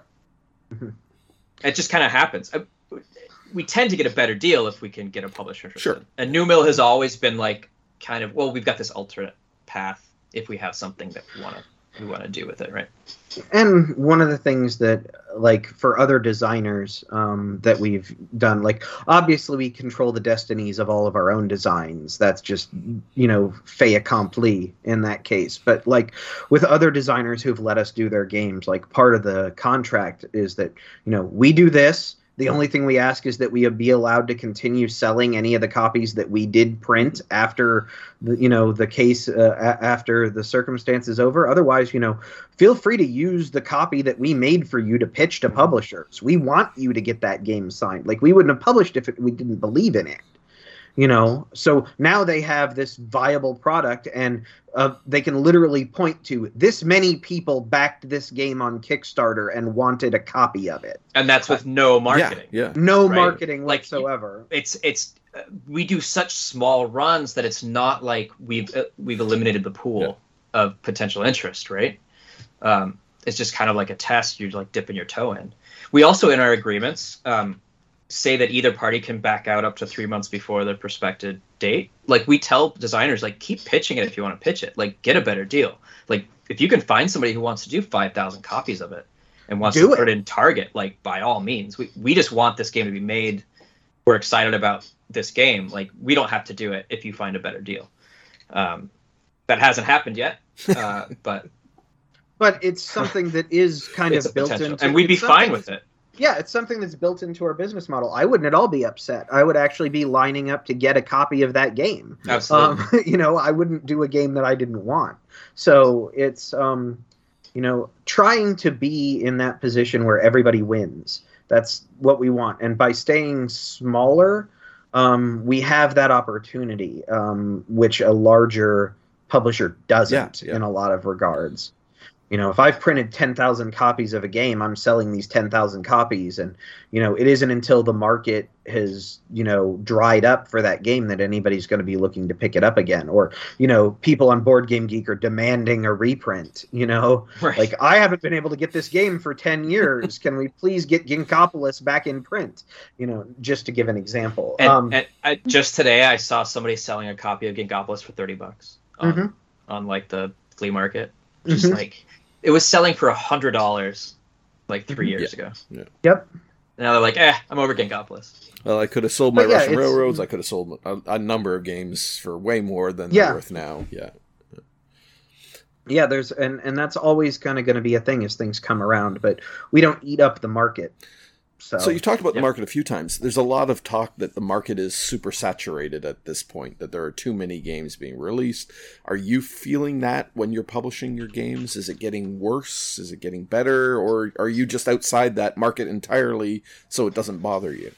Mhm. It just kind of happens. I- We tend to get a better deal if we can get a publisher interested. Sure. And new mill has always been like kind of well, we've got this alternate path if we have something that we want to we want to do with it, right? And one of the things that, like, for other designers um, that we've done, like, obviously we control the destinies of all of our own designs. That's just, you know, fait accompli in that case. But, like, with other designers who've let us do their games, like, part of the contract is that, you know, we do this. The only thing we ask is that we be allowed to continue selling any of the copies that we did print after, the, you know, the case uh, a- after the circumstance is over. Otherwise, you know, feel free to use the copy that we made for you to pitch to publishers. We want you to get that game signed. Like we wouldn't have published if it, we didn't believe in it. You know, so now they have this viable product, and uh, they can literally point to this many people backed this game on Kickstarter and wanted a copy of it. And that's with no marketing. Yeah. No Right. marketing Like, whatsoever. It's it's uh, we do such small runs that it's not like we've uh, we've eliminated the pool of potential interest, right? Um, it's just kind of like a test. You're like dipping your toe in. We also in our agreements um, say that either party can back out up to three months before the prospective date. Like we tell designers, like keep pitching it if you want to pitch it. Like get a better deal. Like if you can find somebody who wants to do five thousand copies of it and wants Do to it. put it in Target, like by all means. We we just want this game to be made. We're excited about this game. Like we don't have to do it if you find a better deal. Um, that hasn't happened yet, uh, but But it's something that is kind it's of built potential, into, and we'd be fine with it. Yeah, it's something that's built into our business model. I wouldn't at all be upset. I would actually be lining up to get a copy of that game. Absolutely. Um, you know, I wouldn't do a game that I didn't want. So it's, um, you know, trying to be in that position where everybody wins. That's what we want. And by staying smaller, um, we have that opportunity, um, which a larger publisher doesn't Yeah, yeah. in a lot of regards. You know, if I've printed 10,000 copies of a game, I'm selling these 10,000 copies. And, you know, it isn't until the market has, you know, dried up for that game that anybody's going to be looking to pick it up again. Or, you know, people on Board Game Geek are demanding a reprint, you know? right. Like, I haven't been able to get this game for 10 years. Can we please get Ginkgopolis back in print? You know, just to give an example. and, um, and I, just today, I saw somebody selling a copy of Ginkgopolis for thirty bucks on, Mhm. on like the flea market. Just Mhm. like it was selling for a hundred dollars like three Mhm. years ago. Yeah. Yep. Now they're like, eh, I'm over Ginkgopolis. Well, I could have sold my But yeah, Russian it's- railroads. I could have sold a, a number of games for way more than Yeah. they're worth now. Yeah. yeah there's and and that's always kind of going to be a thing as things come around but we don't eat up the market so, So you talked about the market a few times. There's a lot of talk that the market is super saturated at this point, that there are too many games being released. Are you feeling that when you're publishing your games? Is it getting worse? Is it getting better? Or are you just outside that market entirely so it doesn't bother you?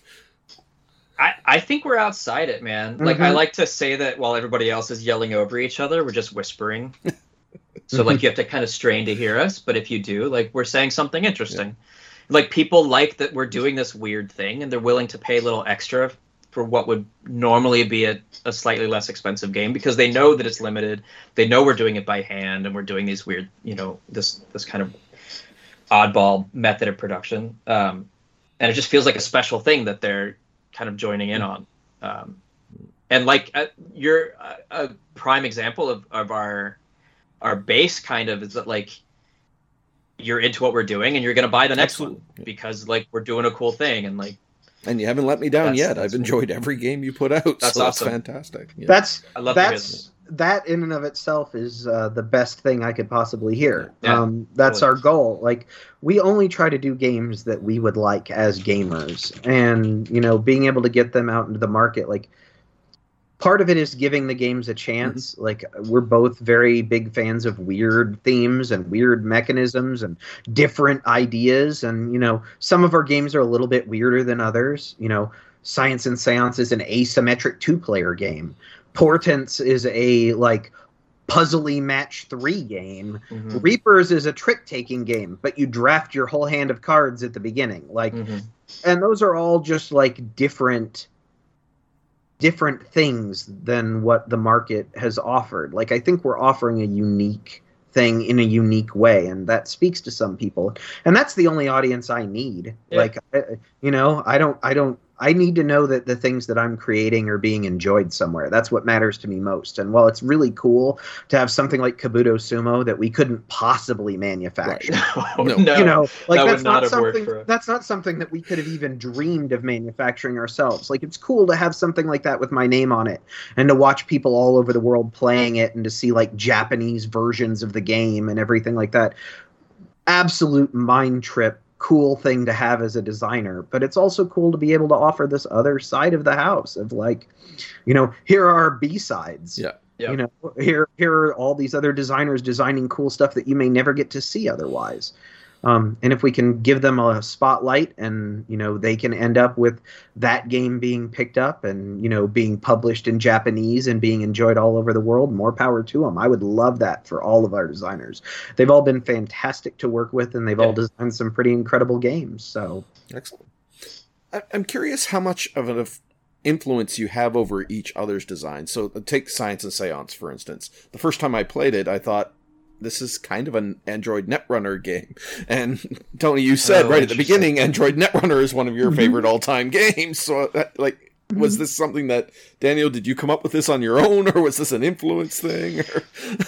I, I think we're outside it, man. Like I Mhm. like to say that while everybody else is yelling over each other, we're just whispering. so like you have to kind of strain to hear us, but if you do, like we're saying something interesting. Like people like that we're doing this weird thing and they're willing to pay a little extra for what would normally be a, a slightly less expensive game because they know that it's limited. They know we're doing it by hand and we're doing these weird, you know, this this kind of oddball method of production. Um, and it just feels like a special thing that they're kind of joining in on. Um, and like uh, you're a, a prime example of, of our our base kind of is that like you're into what we're doing and you're going to buy the next Absolutely. one because like we're doing a cool thing and like And you haven't let me down That's- yet. that's I've enjoyed every game you put out. That's so awesome. that's fantastic. Yeah. That's I love to that's that in and of itself is uh, the best thing I could possibly hear. Yeah, um, that's totally. our goal. Like we only try to do games that we would like as gamers, and you know, being able to get them out into the market, like. Part of it is giving the games a chance. Like we're both very big fans of weird themes and weird mechanisms and different ideas. And you know, some of our games are a little bit weirder than others. You know, Science and Seance is an asymmetric two-player game. Portents is a like puzzly match three game. Mhm, Reapers is a trick taking game, but you draft your whole hand of cards at the beginning. Like, mhm. and those are all just like different different things than what the market has offered. Like I think we're offering a unique thing in a unique way and that speaks to some people. And that's the only audience I need. Yeah. Like I- you know, I don't I don't I need to know that the things that I'm creating are being enjoyed somewhere. That's what matters to me most. And while it's really cool to have something like Kabuto Sumo that we couldn't possibly manufacture, no, No. no. you know like that that's not not, something for that's not something that we could have even dreamed of manufacturing ourselves like it's cool to have something like that with my name on it and to watch people all over the world playing it and to see like japanese versions of the game and everything like that absolute mind trip cool thing to have as a designer but it's also cool to be able to offer this other side of the house of like you know here are b-sides Yeah. Yep. you know here here are all these other designers designing cool stuff that you may never get to see otherwise um, and if we can give them a spotlight and you know they can end up with that game being picked up and you know being published in japanese and being enjoyed all over the world more power to them i would love that for all of our designers they've all been fantastic to work with and they've all designed some pretty incredible games so Excellent. I'm curious how much of an influence you have over each other's design. So uh, take Science and Seance, for instance. The first time I played it, I thought, this is kind of an Android Netrunner game. And Tony, you said Oh, right at the beginning, Android Netrunner is one of your Mhm. favorite all-time games. So, that, like, was this something that Daniel? Did you come up with this on your own, or was this an influence thing? Or...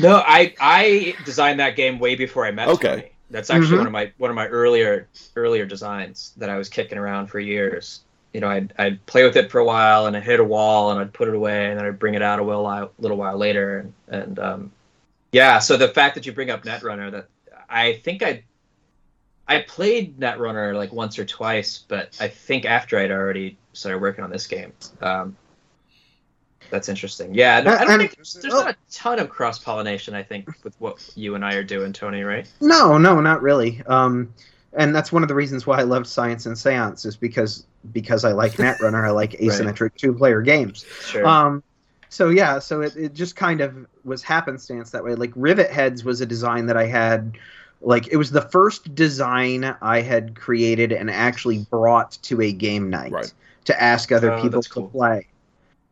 No, I I designed that game way before I met Okay. Tony. That's actually Mhm. one of my one of my earlier earlier designs that I was kicking around for years. You know, I'd I'd play with it for a while and I hit a wall and I'd put it away and then I'd bring it out a little little while later and and um, yeah. So the fact that you bring up Netrunner, that I think I I played Netrunner like once or twice, but I think after I'd already started working on this game. Um, that's interesting. Yeah, no, I don't And- think there's, there's not a ton of cross pollination. I think with what you and I are doing, Tony. Right? No, no, not really. Um, and that's one of the reasons why I loved Science and Seance is because because I like Netrunner, I like asymmetric two-player games. Sure. Um, so yeah, so it, it just kind of was happenstance that way. Like Rivet Heads was a design that I had. Like it was the first design I had created and actually brought to a game night Right. to ask other Oh, people to cool. play.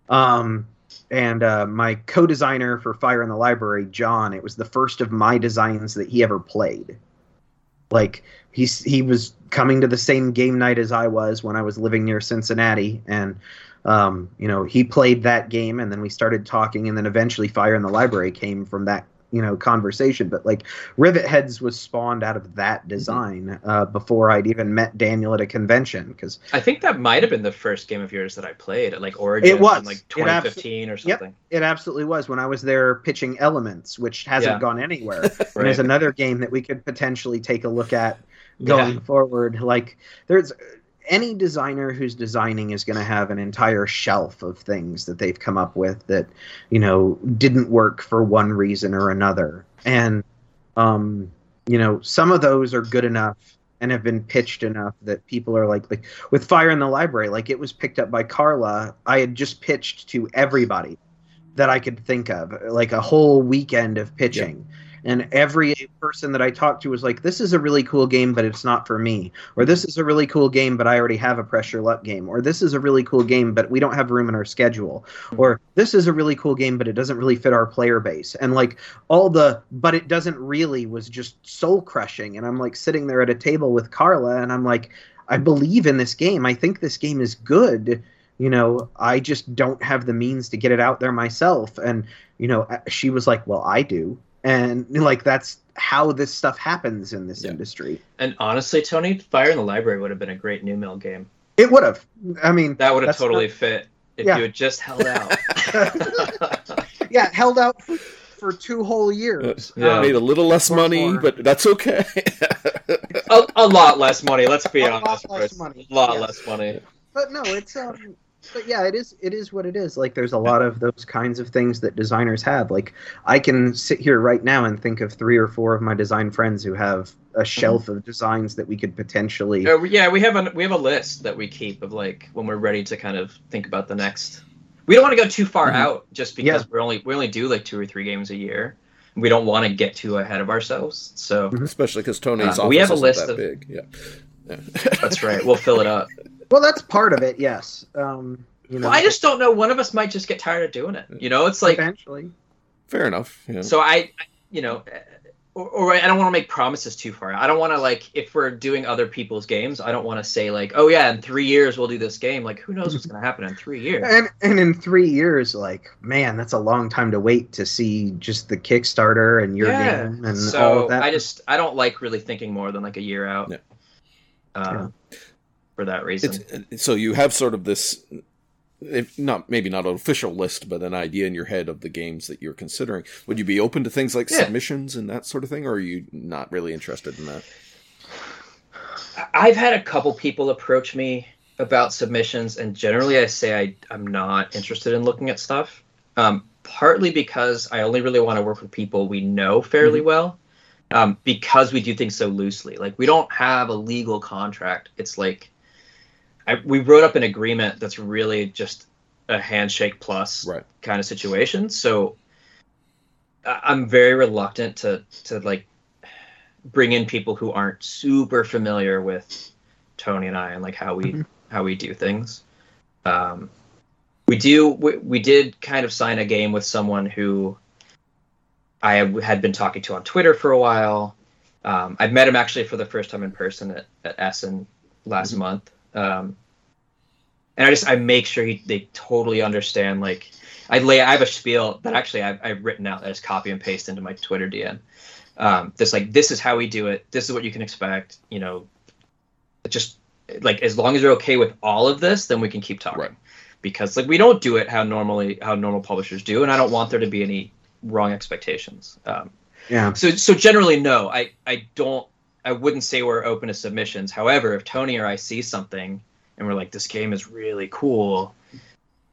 Um, and uh, my co-designer for Fire in the Library, John, it was the first of my designs that he ever played. Like he's he was coming to the same game night as I was when I was living near Cincinnati, and um, you know he played that game, and then we started talking, and then eventually Fire in the Library came from that you know conversation. But like Rivet Heads was spawned out of that design uh, before I'd even met Daniel at a convention because I think that might have been the first game of yours that I played at like Origin. It was. in, like It abso- 2015 or Yep. something. it absolutely was when I was there pitching Elements, which hasn't Yeah. gone anywhere. And Right. there's another game that we could potentially take a look at going Yeah. forward. Like there's any designer who's designing is going to have an entire shelf of things that they've come up with that you know didn't work for one reason or another, and um, you know some of those are good enough and have been pitched enough that people are like like with Fire in the Library, like it was picked up by Carla. I had just pitched to everybody that I could think of, like a whole weekend of pitching. And every person that I talked to was like, "This is a really cool game, but it's not for me," or "This is a really cool game, but I already have a pressure luck game," or "This is a really cool game, but we don't have room in our schedule," or "This is a really cool game, but it doesn't really fit our player base," and like all the "but it doesn't really" was just soul crushing, and I'm like sitting there at a table with Carla, and I'm like, "I believe in this game. I think this game is good." you know i just don't have the means to get it out there myself. And you know she was like well i do and like that's how this stuff happens in this Yeah. industry And honestly, Tony, Fire in the Library would have been a great new mill game. it would have i mean That would have totally not- fit if Yeah. you had just held out. yeah held out for, for two whole years Yeah. Um, Made a little less money, more. but that's okay. a, a lot less money. Let's be A lot honest. less Chris. money, A lot yes. less money. but no it's um but yeah it is it is what it is like there's a lot of those kinds of things that designers have like i can sit here right now and think of three or four of my design friends who have a shelf of designs that we could potentially Uh, yeah, we have a we have a list that we keep of like when we're ready to kind of think about the next. We don't want to go too far Mhm. out just because Yeah. we're only we only do like two or three games a year. We don't want to get too ahead of ourselves. So Especially because Tony's Uh, office we have a isn't list that of- big. Yeah. Yeah. that's right. We'll fill it up. well that's part of it yes um you know Well, I just don't know. One of us might just get tired of doing it. You know, it's like eventually Fair enough. Yeah. so I, you know, or, or I don't want to make promises too far. I don't want to like if we're doing other people's games. I don't want to say like, oh yeah, in three years we'll do this game. Like, who knows what's going to happen in three years? and and in three years like man that's a long time to wait to see just the kickstarter and your Yeah. game and all so of that I just I don't like really thinking more than like a year out. Yeah. Uh, For that reason. It's, so you have sort of this, if not maybe not an official list, but an idea in your head of the games that you're considering. Would you be open to things like Yeah. submissions and that sort of thing, or are you not really interested in that? I've had a couple people approach me about submissions, and generally I say I, I'm not interested in looking at stuff. Um, partly because I only really want to work with people we know fairly well, um, because we do things so loosely. Like we don't have a legal contract. It's like I, we wrote up an agreement that's really just a handshake plus Right. kind of situation. So I'm very reluctant to to like bring in people who aren't super familiar with Tony and I and like how we Mhm. how we do things. Um, we do we, we did kind of sign a game with someone who I had been talking to on Twitter for a while. Um, I met him actually for the first time in person at, at Essen last Mhm. month. Um, and I just I make sure he, they totally understand. Like I lay I have a spiel that actually I've, I've written out as copy and paste into my Twitter DM. Um, this like this is how we do it. This is what you can expect. You know, just like as long as you're okay with all of this, then we can keep talking. Right. Because like we don't do it how normally how normal publishers do, and I don't want there to be any wrong expectations. Um, yeah so so generally no, I I don't I wouldn't say we're open to submissions. However, if Tony or I see something and we're like this game is really cool,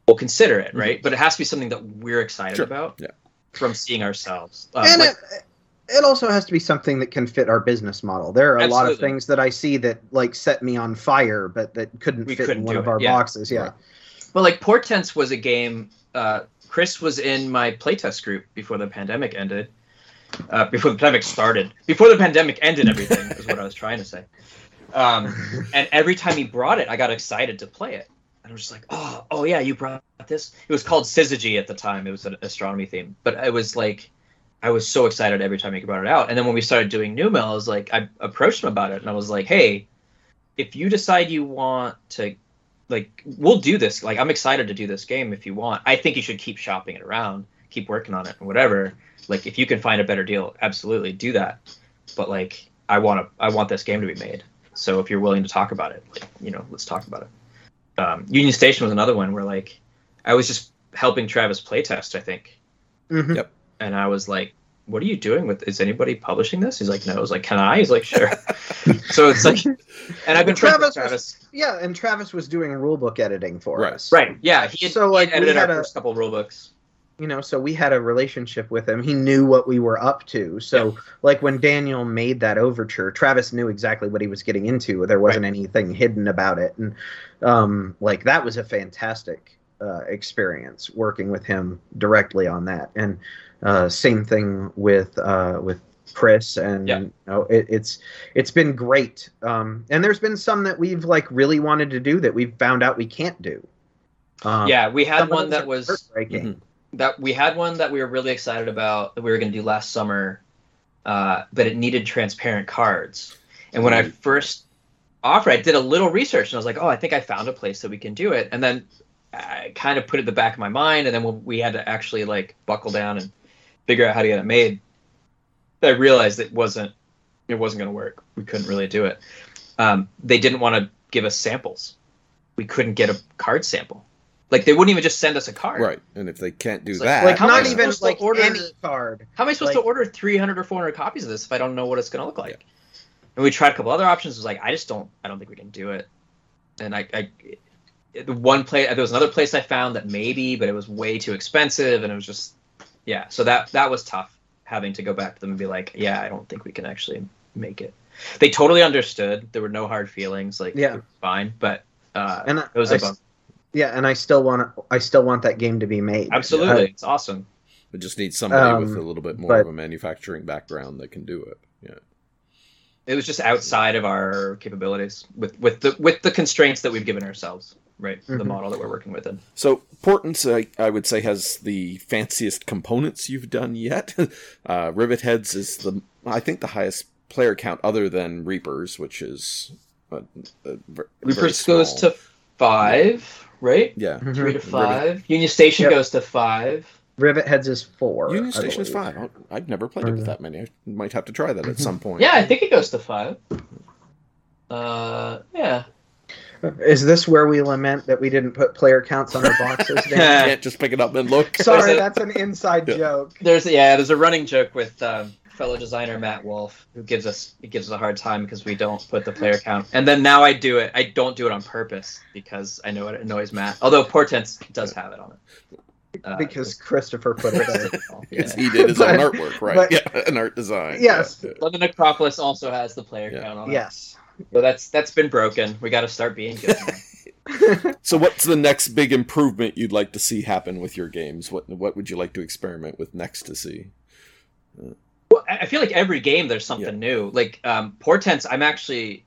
we'll consider it, right? But it has to be something that we're excited Sure, about yeah. from seeing ourselves. Um, and like- it, it also has to be something that can fit our business model. There are a lot of things that I see that like set me on fire, but that couldn't We fit couldn't in one of it, our yeah. boxes. Yeah, Right. But like Portents was a game. Uh, Chris was in my playtest group before the pandemic ended. Uh, before the pandemic started. Before the pandemic ended, everything is what I was trying to say. Um, and every time he brought it, I got excited to play it. And I was just like, oh, oh yeah, you brought this. It was called Syzygy at the time. It was an astronomy theme, but it was like, I was so excited every time he brought it out. And then when we started doing New Mill, I was like, I approached him about it, and I was like, hey, if you decide you want to like we'll do this like i'm excited to do this game if you want i think you should keep shopping it around keep working on it and whatever like if you can find a better deal absolutely do that but like i want to i want this game to be made so if you're willing to talk about it like you know let's talk about it um, union station was another one where like i was just helping travis playtest i think mm-hmm. Yep. and i was like what are you doing with is anybody publishing this he's like no i was like can i he's like sure so it's like and i've been friends with Travis was- travis yeah. And Travis was doing rulebook editing for Right. us, Right. Yeah. He had, So, he like, had we edited our had a- first couple rule books. You know so we had a relationship with him. He knew what we were up to. So like when daniel made that overture travis knew exactly what he was getting into. There wasn't anything hidden about it. And um like that was a fantastic uh, experience working with him directly on that, and uh, same thing with uh, with Chris, and Yeah. you know, it, it's it's been great. Um, and there's been some that we've like really wanted to do that we've found out we can't do. Um, yeah, we had one that was heartbreaking. That we had one that we were really excited about that we were going to do last summer, uh, but it needed transparent cards. And when I Mm. first offered, I did a little research and I was like, oh, I think I found a place that we can do it. And then I kind of put it in the back of my mind, and then when we had to actually like buckle down and figure out how to get it made. I realized it wasn't it wasn't going to work. We couldn't really do it. Um, they didn't want to give us samples. We couldn't get a card sample. Like they wouldn't even just send us a card. Right, and if they can't do It's that, like how am I not even supposed to like order- any card. How am I supposed Like- to order 300 or 400 copies of this if I don't know what it's going to look like? Yeah. And we tried a couple other options. It was like, I just don't, I don't think we can do it. And I, I the one place, there was another place I found that maybe, but it was way too expensive, and it was just, yeah. So that that was tough having to go back to them and be like, yeah, I don't think we can actually make it. They totally understood. There were no hard feelings. Like, Yeah. fine, but uh, And I, it was I a s- bummer. Yeah, and I still want I still want that game to be made. Absolutely, Uh, it's awesome. we just need somebody with Um, a little bit more but- of a manufacturing background that can do it. Yeah. it was just outside of our capabilities with with the with the constraints that we've given ourselves right the Mhm. model that we're working with So Portents, I, I would say, has the fanciest components you've done yet. uh, Rivet Heads is the, I think, the highest player count other than Reapers, which is uh, uh, ver- very reapers goes to five right yeah. Mhm. three to Rivet- five union station Yep. goes to five Rivet Heads is four. Union Station is five. I- I've never played it with Mhm. that many. I might have to try that at some point. yeah i think it goes to five uh yeah Is this where we lament that we didn't put player counts on our boxes? Yeah, you Dan? can't just pick it up and look. Sorry, a- that's an inside Yeah. joke. there's yeah there's a running joke with um, fellow designer matt wolf who gives us he gives us a hard time because we don't put the player count and then now i do it i don't do it on purpose because i know it annoys matt although portents does have it on it uh, because Christopher put it there. Because yeah. he did his own artwork, right? but- yeah, an art design. Yes. Yeah, London Necropolis also has the player Yeah. count on it. yes. So that's that's been broken. We got to start being good. So, what's the next big improvement you'd like to see happen with your games? What What would you like to experiment with next to see? Well, I I feel like every game there's something new. Like um, Portents, I'm actually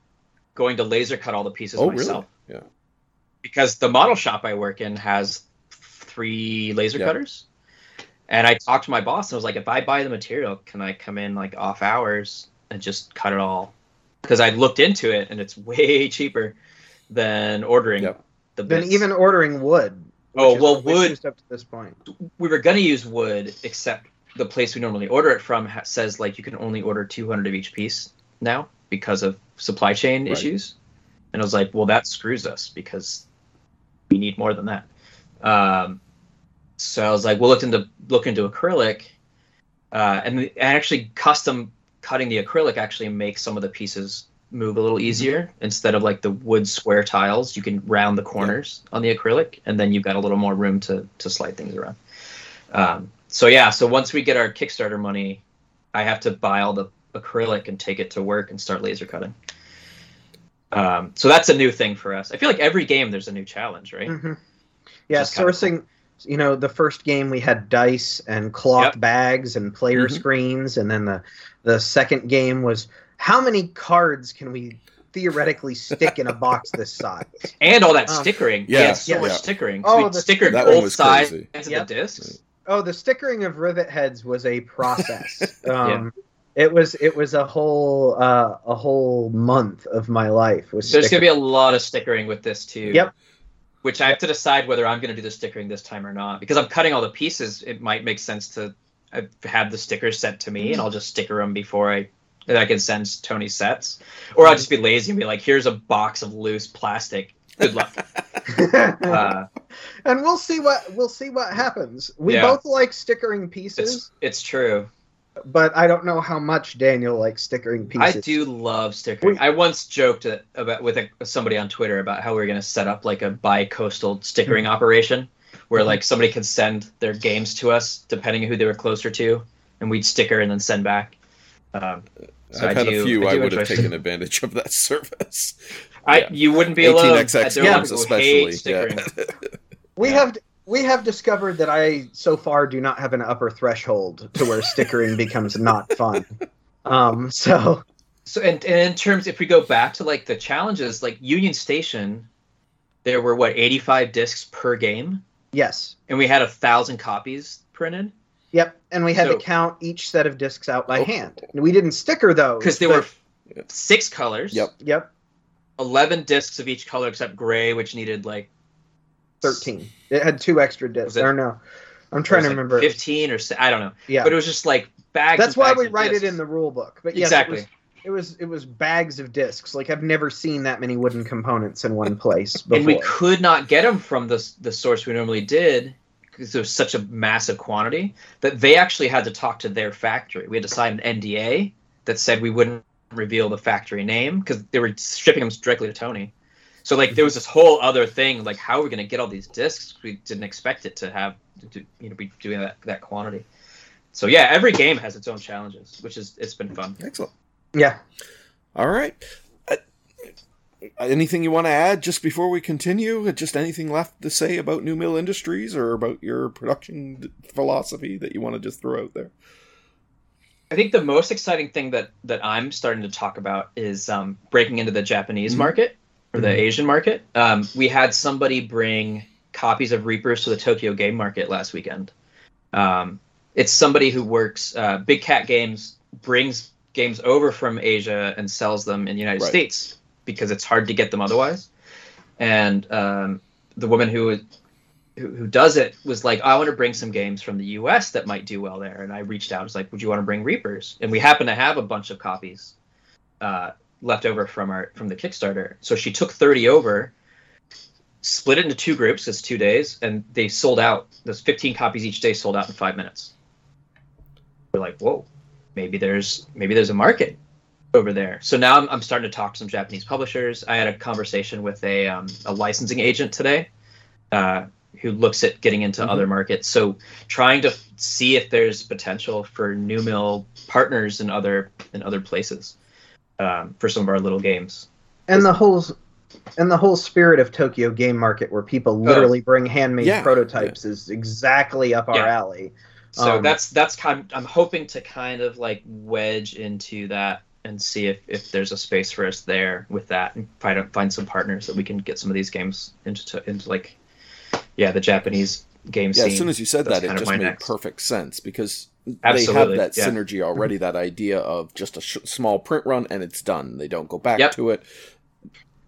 going to laser cut all the pieces Oh, myself really? Yeah. because the model shop I work in has three laser Yeah. cutters. And I talked to my boss and I was like, if I buy the material, can I come in like off hours and just cut it all? Because I looked into it and it's way cheaper than ordering Yep. the Then bits. even ordering wood. Oh, well, wood- up to this point. we were gonna use wood, except the place we normally order it from ha- says like you can only order 200 of each piece now because of supply chain Right. issues. And I was like, well, that screws us because we need more than that. Um, so I was like, we'll look into look into acrylic, uh, and, the, and actually custom cutting the acrylic actually makes some of the pieces move a little easier instead of like the wood square tiles. You can round the corners on the acrylic, and then you've got a little more room to to slide things around. Um, so yeah, so once we get our Kickstarter money, I have to buy all the acrylic and take it to work and start laser cutting. Um, so that's a new thing for us. I feel like every game there's a new challenge, right? hmm Yeah, Just kinda sourcing. You know, the first game we had dice and cloth Yep. bags and player Mhm. screens, and then the the second game was how many cards can we theoretically stick in a box this size? And all that Um, stickering. yeah, we had so yeah. much stickering. Oh, we the- stickered both sides crazy. of Yep. the discs. Oh, the stickering of rivet heads was a process. um, It was it was a whole uh, a whole month of my life was There's stickering. gonna be a lot of stickering with this too. Yep. Which I have to decide whether I'm gonna do the stickering this time or not. Because I'm cutting all the pieces, it might make sense to uh, have the stickers sent to me, and I'll just sticker them before I. That I can send Tony sets, or I'll just be lazy and be like, "Here's a box of loose plastic. Good luck." uh, and we'll see what we'll see what happens. We Yeah. both like stickering pieces, it's it's true. but I don't know how much Daniel likes stickering pieces. I do love stickering. We- I once joked about with a, somebody on Twitter about how we were going to set up like a bi-coastal stickering operation, where Mhm. like somebody could send their games to us depending on who they were closer to, and we'd sticker and then send back. Um, So I've I had do- a few. I I, would have taken advantage of that service. I Yeah. you wouldn't be alone. 18xx There are games people who hate especially. Yeah. We have we have discovered that I so far do not have an upper threshold to where stickering becomes not fun. Um, so So, and, and in terms, if we go back to like the challenges, like Union Station, there were what 85 discs per game, yes, and we had a thousand copies printed yep, and we had So- to count each set of discs out by Oh. hand. We didn't sticker those because there but- were six colors. Yep. Yep, 11 discs of each color except gray, which needed like thirteen. It had two extra discs. Was it- Or no, I'm trying to like, remember. 15 or si- I don't know, yeah, but it was just like bags. that's and why bags we of write discs. it in the rule book. But yes, exactly. it was, it was it was bags of discs. Like I've never seen that many wooden components in one place before. and we could not get them from the the source we normally did because there was such a massive quantity that they actually had to talk to their factory. We had to sign an NDA that said we wouldn't reveal the factory name because they were shipping them directly to Tony. So like there was this whole other thing like how are we going to get all these discs? We didn't expect it to have to you know be doing that that quantity. So yeah, every game has its own challenges, which is it's been fun. Excellent. yeah. All right. Anything you want to add just before we continue? Just anything left to say about New Mill Industries or about your production philosophy that you want to just throw out there? I think the most exciting thing that that I'm starting to talk about is um, breaking into the Japanese Mhm. market or the Mhm. Asian market. Um, we had somebody bring copies of Reapers to the Tokyo Game Market last weekend. Um, it's somebody who works uh, Big Cat Games brings games over from Asia and sells them in the United Right. States because it's hard to get them otherwise. And um, the woman who who, does it was like, I want to bring some games from the U.S. that might do well there. And I reached out, I was like, Would you want to bring Reapers? And we happen to have a bunch of copies uh, left over from our from the Kickstarter. So she took 30 over, split it into two groups. It's two days, and they sold out. Those 15 copies each day sold out in five minutes. We're like, whoa, maybe there's maybe there's a market over there. So now I'm, I'm starting to talk to some Japanese publishers. I had a conversation with a um, a licensing agent today. Uh, who looks at getting into Mhm. other markets. So trying to f- see if there's potential for new mill partners in other in other places um, for some of our little games. and the whole and the whole spirit of Tokyo Game Market, where people literally bring handmade Yeah, prototypes, is exactly up our Yeah. alley. So Um, that's that's kind. I'm hoping to kind of like wedge into that and see if, if there's a space for us there with that and find find some partners that we can get some of these games into into like yeah the Japanese game Yeah, scene. as soon as you said That's that, it just made next. perfect sense because Absolutely, they have that yeah. synergy mm-hmm. already. That idea of just a sh- small print run and it's done. They don't go back Yep. to it.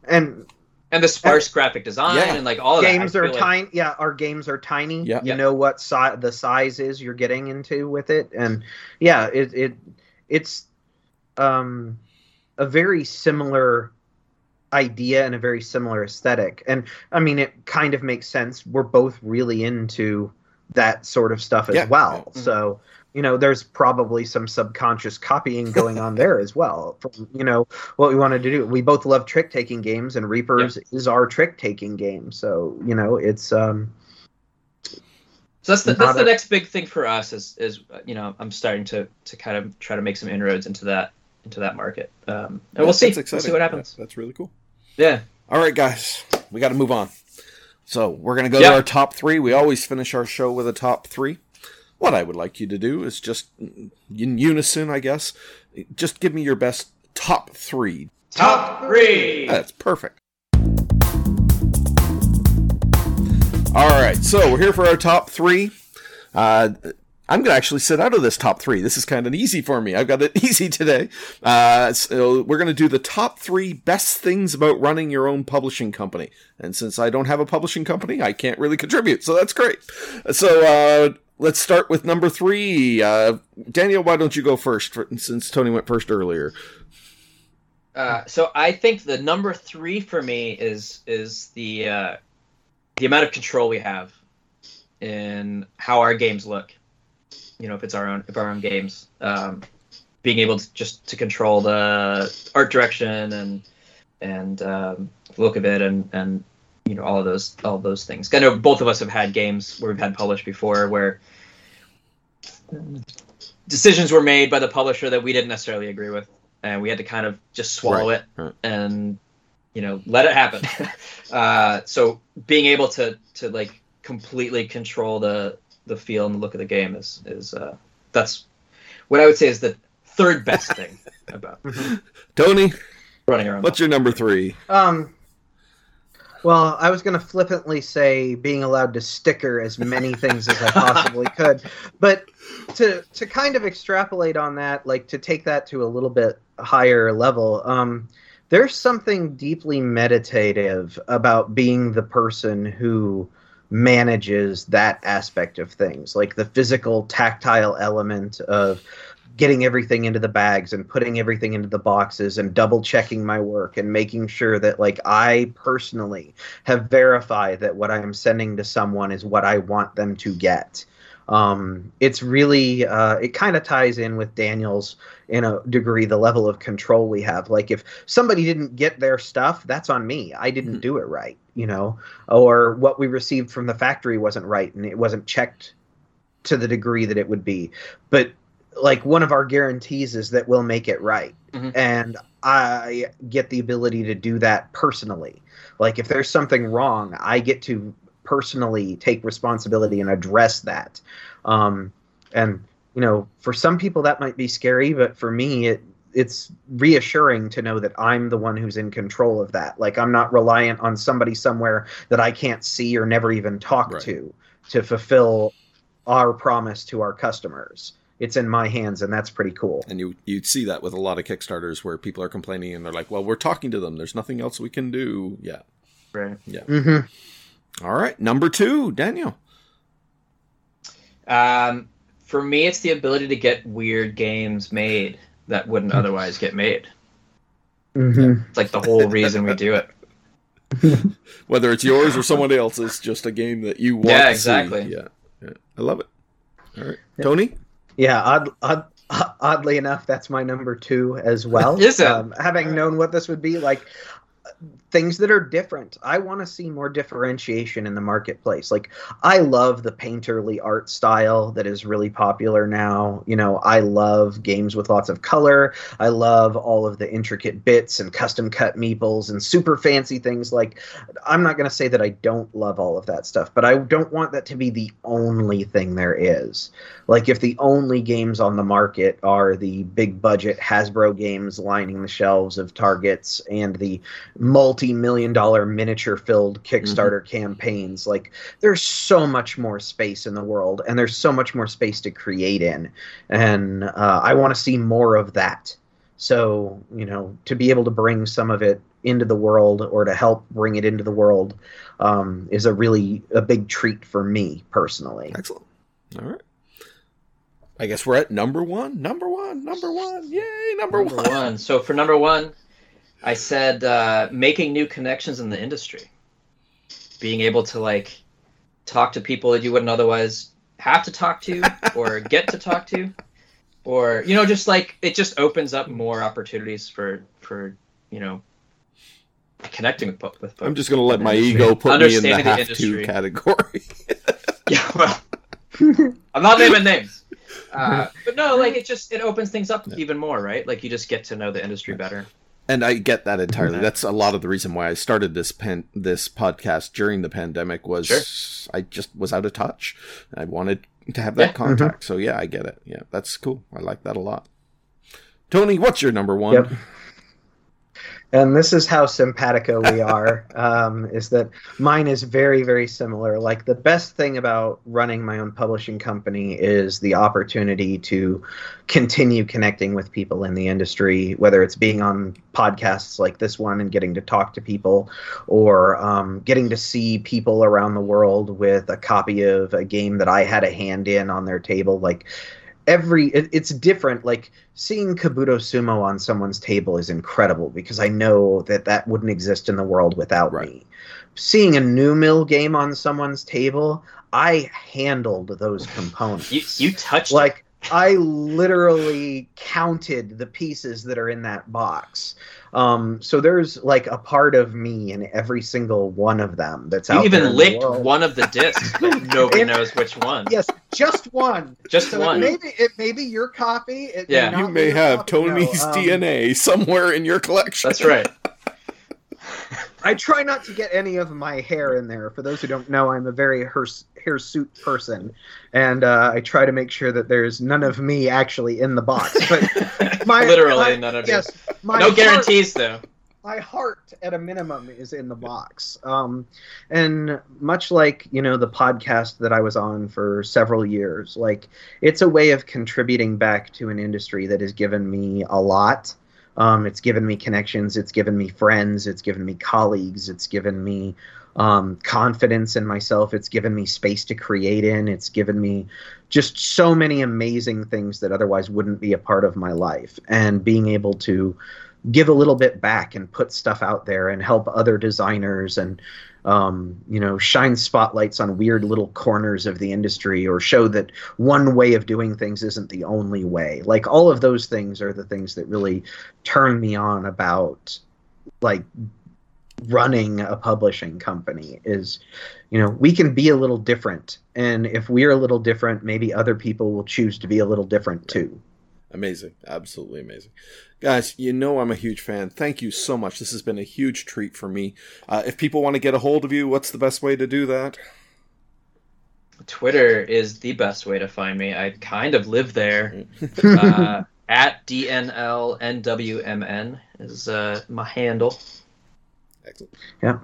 and and the sparse graphic design Yeah. and like all of that. games are feel like- tiny. Yeah, our games are tiny. Yeah. You Yeah. know what si- the size is you're getting into with it, and yeah, it it it's um a very similar idea and a very similar aesthetic. And I mean, it kind of makes sense. We're both really into that sort of stuff as Yeah. well. Yeah. So you know, there's probably some subconscious copying going on there as well. From you know what we wanted to do. We both love trick taking games, and Reapers is our trick taking game. So you know, it's um So that's the Not that's the a- next big thing for us is is you know I'm starting to to kind of try to make some inroads into that into that market. Um, and we'll see. That's We'll see what happens. Yeah, that's really cool. Yeah. All right, guys, we got to move on. So we're gonna go Yeah. to our top three. We always finish our show with a top three. What I would like you to do is just in unison, I guess. Just give me your best top three. Top three. That's perfect. All right, so we're here for our top three. Uh, I'm going to actually sit out of this top three. This is kind of easy for me. I've got it easy today. Uh, so we're going to do the top three best things about running your own publishing company. And since I don't have a publishing company, I can't really contribute. So that's great. So uh, let's start with number three. Uh, Daniel, why don't you go first for, since Tony went first earlier? Uh, so I think the number three for me is is the uh, the amount of control we have in how our games look. You know, if it's our own if our own games, um, being able to just to control the art direction and and um, look of it and and you know all of those all of those things. I know both of us have had games where we've had published before where decisions were made by the publisher that we didn't necessarily agree with and we had to kind of just swallow Right, it right. and you know let it happen uh, so being able to to like completely control the the feel and the look of the game is is uh, that's what I would say is the third best thing about Tony, running around. what's your number three? Um. Well, I was going to flippantly say being allowed to sticker as many things as I possibly could, but to to kind of extrapolate on that, like to take that to a little bit higher level, um, there's something deeply meditative about being the person who manages that aspect of things, like the physical, tactile element of getting everything into the bags and putting everything into the boxes and double checking my work and making sure that like I personally have verified that what I am sending to someone is what I want them to get. Um, it's really uh, it kind of ties in with Daniel's in a degree the level of control we have. Like if somebody didn't get their stuff, that's on me. I didn't do it right, you know, or what we received from the factory wasn't right and it wasn't checked to the degree that it would be. But like one of our guarantees is that we'll make it right Mhm. and i get the ability to do that personally like if there's something wrong i get to personally take responsibility and address that um, and you know for some people that might be scary but for me it it's reassuring to know that i'm the one who's in control of that like i'm not reliant on somebody somewhere that i can't see or never even talk Right. to to fulfill our promise to our customers it's in my hands and that's pretty cool And you you'd see that with a lot of Kickstarters where people are complaining and they're like, "Well, we're talking to them. There's nothing else we can do." Yeah. Right. Yeah. Mm-hmm. All right, number two, Daniel. Um, for me, it's the ability to get weird games made that wouldn't otherwise get made. Mm-hmm. It's like the whole reason we do it. Whether it's yours or someone else's, just a game that you want. Yeah, to see. exactly. Yeah, yeah, I love it. All right, Tony. Yeah, odd, odd, oddly enough, that's my number two as well. Is it? Um, having known what this would be, like things that are different. I want to see more differentiation in the marketplace. Like I love the painterly art style that is really popular now. You know, I love games with lots of color. I love all of the intricate bits and custom cut meeples and super fancy things like I'm not going to say that I don't love all of that stuff, but I don't want that to be the only thing there is. Like if the only games on the market are the big budget Hasbro games lining the shelves of Targets and the multi-million dollar miniature filled Kickstarter campaigns, like there's so much more space in the world and there's so much more space to create in. And uh, I want to see more of that. So, you know, to be able to bring some of it into the world or to help bring it into the world um, is a really a big treat for me personally. Excellent. All right. I guess we're at number one. Number one. Number one. Yay! Number, Number one. one. So for number one, I said uh, making new connections in the industry, being able to like talk to people that you wouldn't otherwise have to talk to or get to talk to, or you know, just like it just opens up more opportunities for for you know connecting with po- with folks. I'm just gonna let my Industry. ego put me in the Understanding the have to category. Yeah, well, I'm not naming names. Uh, but no, like it just it opens things up even more, right? Like you just get to know the industry better. And I get that entirely. Okay. That's a lot of the reason why I started this pen this podcast during the pandemic was Sure. I just was out of touch. I wanted to have that Yeah. contact. Mm-hmm. So yeah, I get it. Yeah, that's cool. I like that a lot. Tony, what's your number one? Yep. And this is how simpatico we are. um, is that mine is very, very similar. Like the best thing about running my own publishing company is the opportunity to continue connecting with people in the industry, whether it's being on podcasts like this one and getting to talk to people, or um, getting to see people around the world with a copy of a game that I had a hand in on their table. Like every it, it's different. Like seeing kabuto sumo on someone's table is incredible because i know that that wouldn't exist in the world without Right. me. Seeing a new mill game on someone's table i handled those components. You you touched like i literally counted the pieces that are in that box um, so there's like a part of me in every single one of them that's You out there You even in the licked world. one of the discs, but nobody It- knows which one. yes just one Just so one. Maybe it may be your copy. It Yeah. may You may have Tony's no, um, DNA somewhere in your collection. That's right. I try not to get any of my hair in there. For those who don't know, I'm a very hirs- hirsute person, and uh, I try to make sure that there's none of me actually in the box. But my Literally my- none of yes, my no heart- guarantees though. my heart at a minimum is in the box um, and much like you know the podcast that i was on for several years like it's a way of contributing back to an industry that has given me a lot um, it's given me connections it's given me friends it's given me colleagues it's given me um, confidence in myself it's given me space to create in it's given me just so many amazing things that otherwise wouldn't be a part of my life. And being able to give a little bit back and put stuff out there and help other designers and um, you know shine spotlights on weird little corners of the industry or show that one way of doing things isn't the only way. Like all of those things are the things that really turn me on about like running a publishing company is you know we can be a little different. And if we're a little different maybe other people will choose to be a little different too Amazing. Absolutely amazing. Guys, you know I'm a huge fan. Thank you so much. This has been a huge treat for me. Uh, if people want to get a hold of you, what's the best way to do that? Twitter is the best way to find me. I kind of live there. uh, at DNLNWMN is uh, my handle. Excellent. Yeah.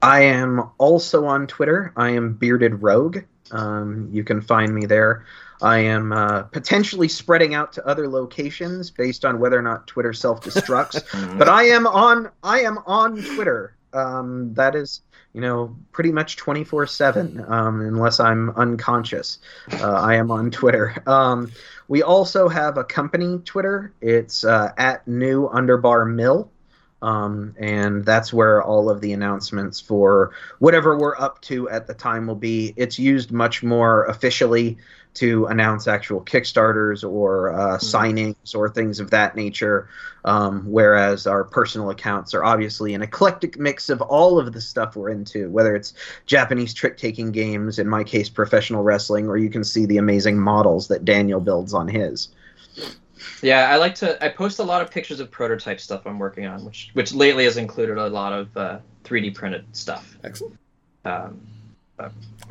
I am also on Twitter. I am Bearded Rogue. Um, you can find me there. I am uh, potentially spreading out to other locations based on whether or not Twitter self destructs. but I am on. I am on Twitter. Um, that is, you know, pretty much twenty four seven, unless I'm unconscious. Uh, I am on Twitter. Um, we also have a company Twitter. It's uh, at New Underbar Mill. Um, and that's where all of the announcements for whatever we're up to at the time will be. It's used much more officially to announce actual Kickstarters or uh, signings or things of that nature. Um, whereas our personal accounts are obviously an eclectic mix of all of the stuff we're into, whether it's Japanese trick taking games, in my case, professional wrestling, or you can see the amazing models that Daniel builds on his. Yeah, I like to. I post a lot of pictures of prototype stuff I'm working on, which which lately has included a lot of uh, 3D printed stuff. Excellent. Um,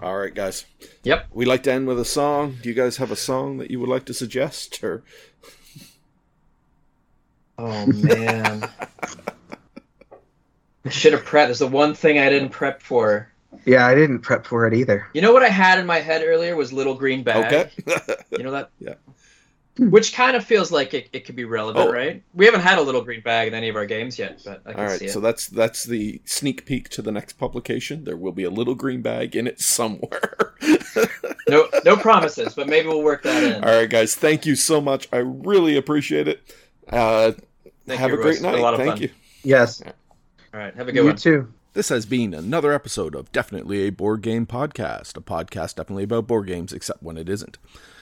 All right, guys. Yep. We like to end with a song. Do you guys have a song that you would like to suggest? Or oh man, I should have prepped. There's the one thing I didn't prep for. Yeah, I didn't prep for it either. You know what I had in my head earlier was Little Green Bag. okay. You know that? Yeah. Which kind of feels like it, it could be relevant, Oh. right? We haven't had a little green bag in any of our games yet, but I can All see it. so that's that's the sneak peek to the next publication. There will be a little green bag in it somewhere. No no promises, but maybe we'll work that in. All right, guys. Thank you so much. I really appreciate it. Uh, Thank have you, a Royce. great It's night. a lot of Thank fun. you. Yes, All right, have a good you one. too. This has been another episode of Definitely a Board Game Podcast, a podcast definitely about board games, except when it isn't.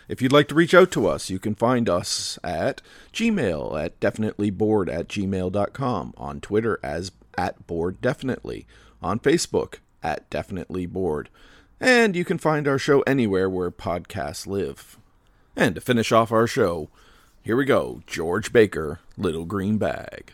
If you'd like to reach out to us, you can find us at Gmail at definitelyboard at gmail.com, on Twitter as at board definitely, on Facebook at definitely board, and you can find our show anywhere where podcasts live. And to finish off our show, here we go George Baker, Little Green Bag.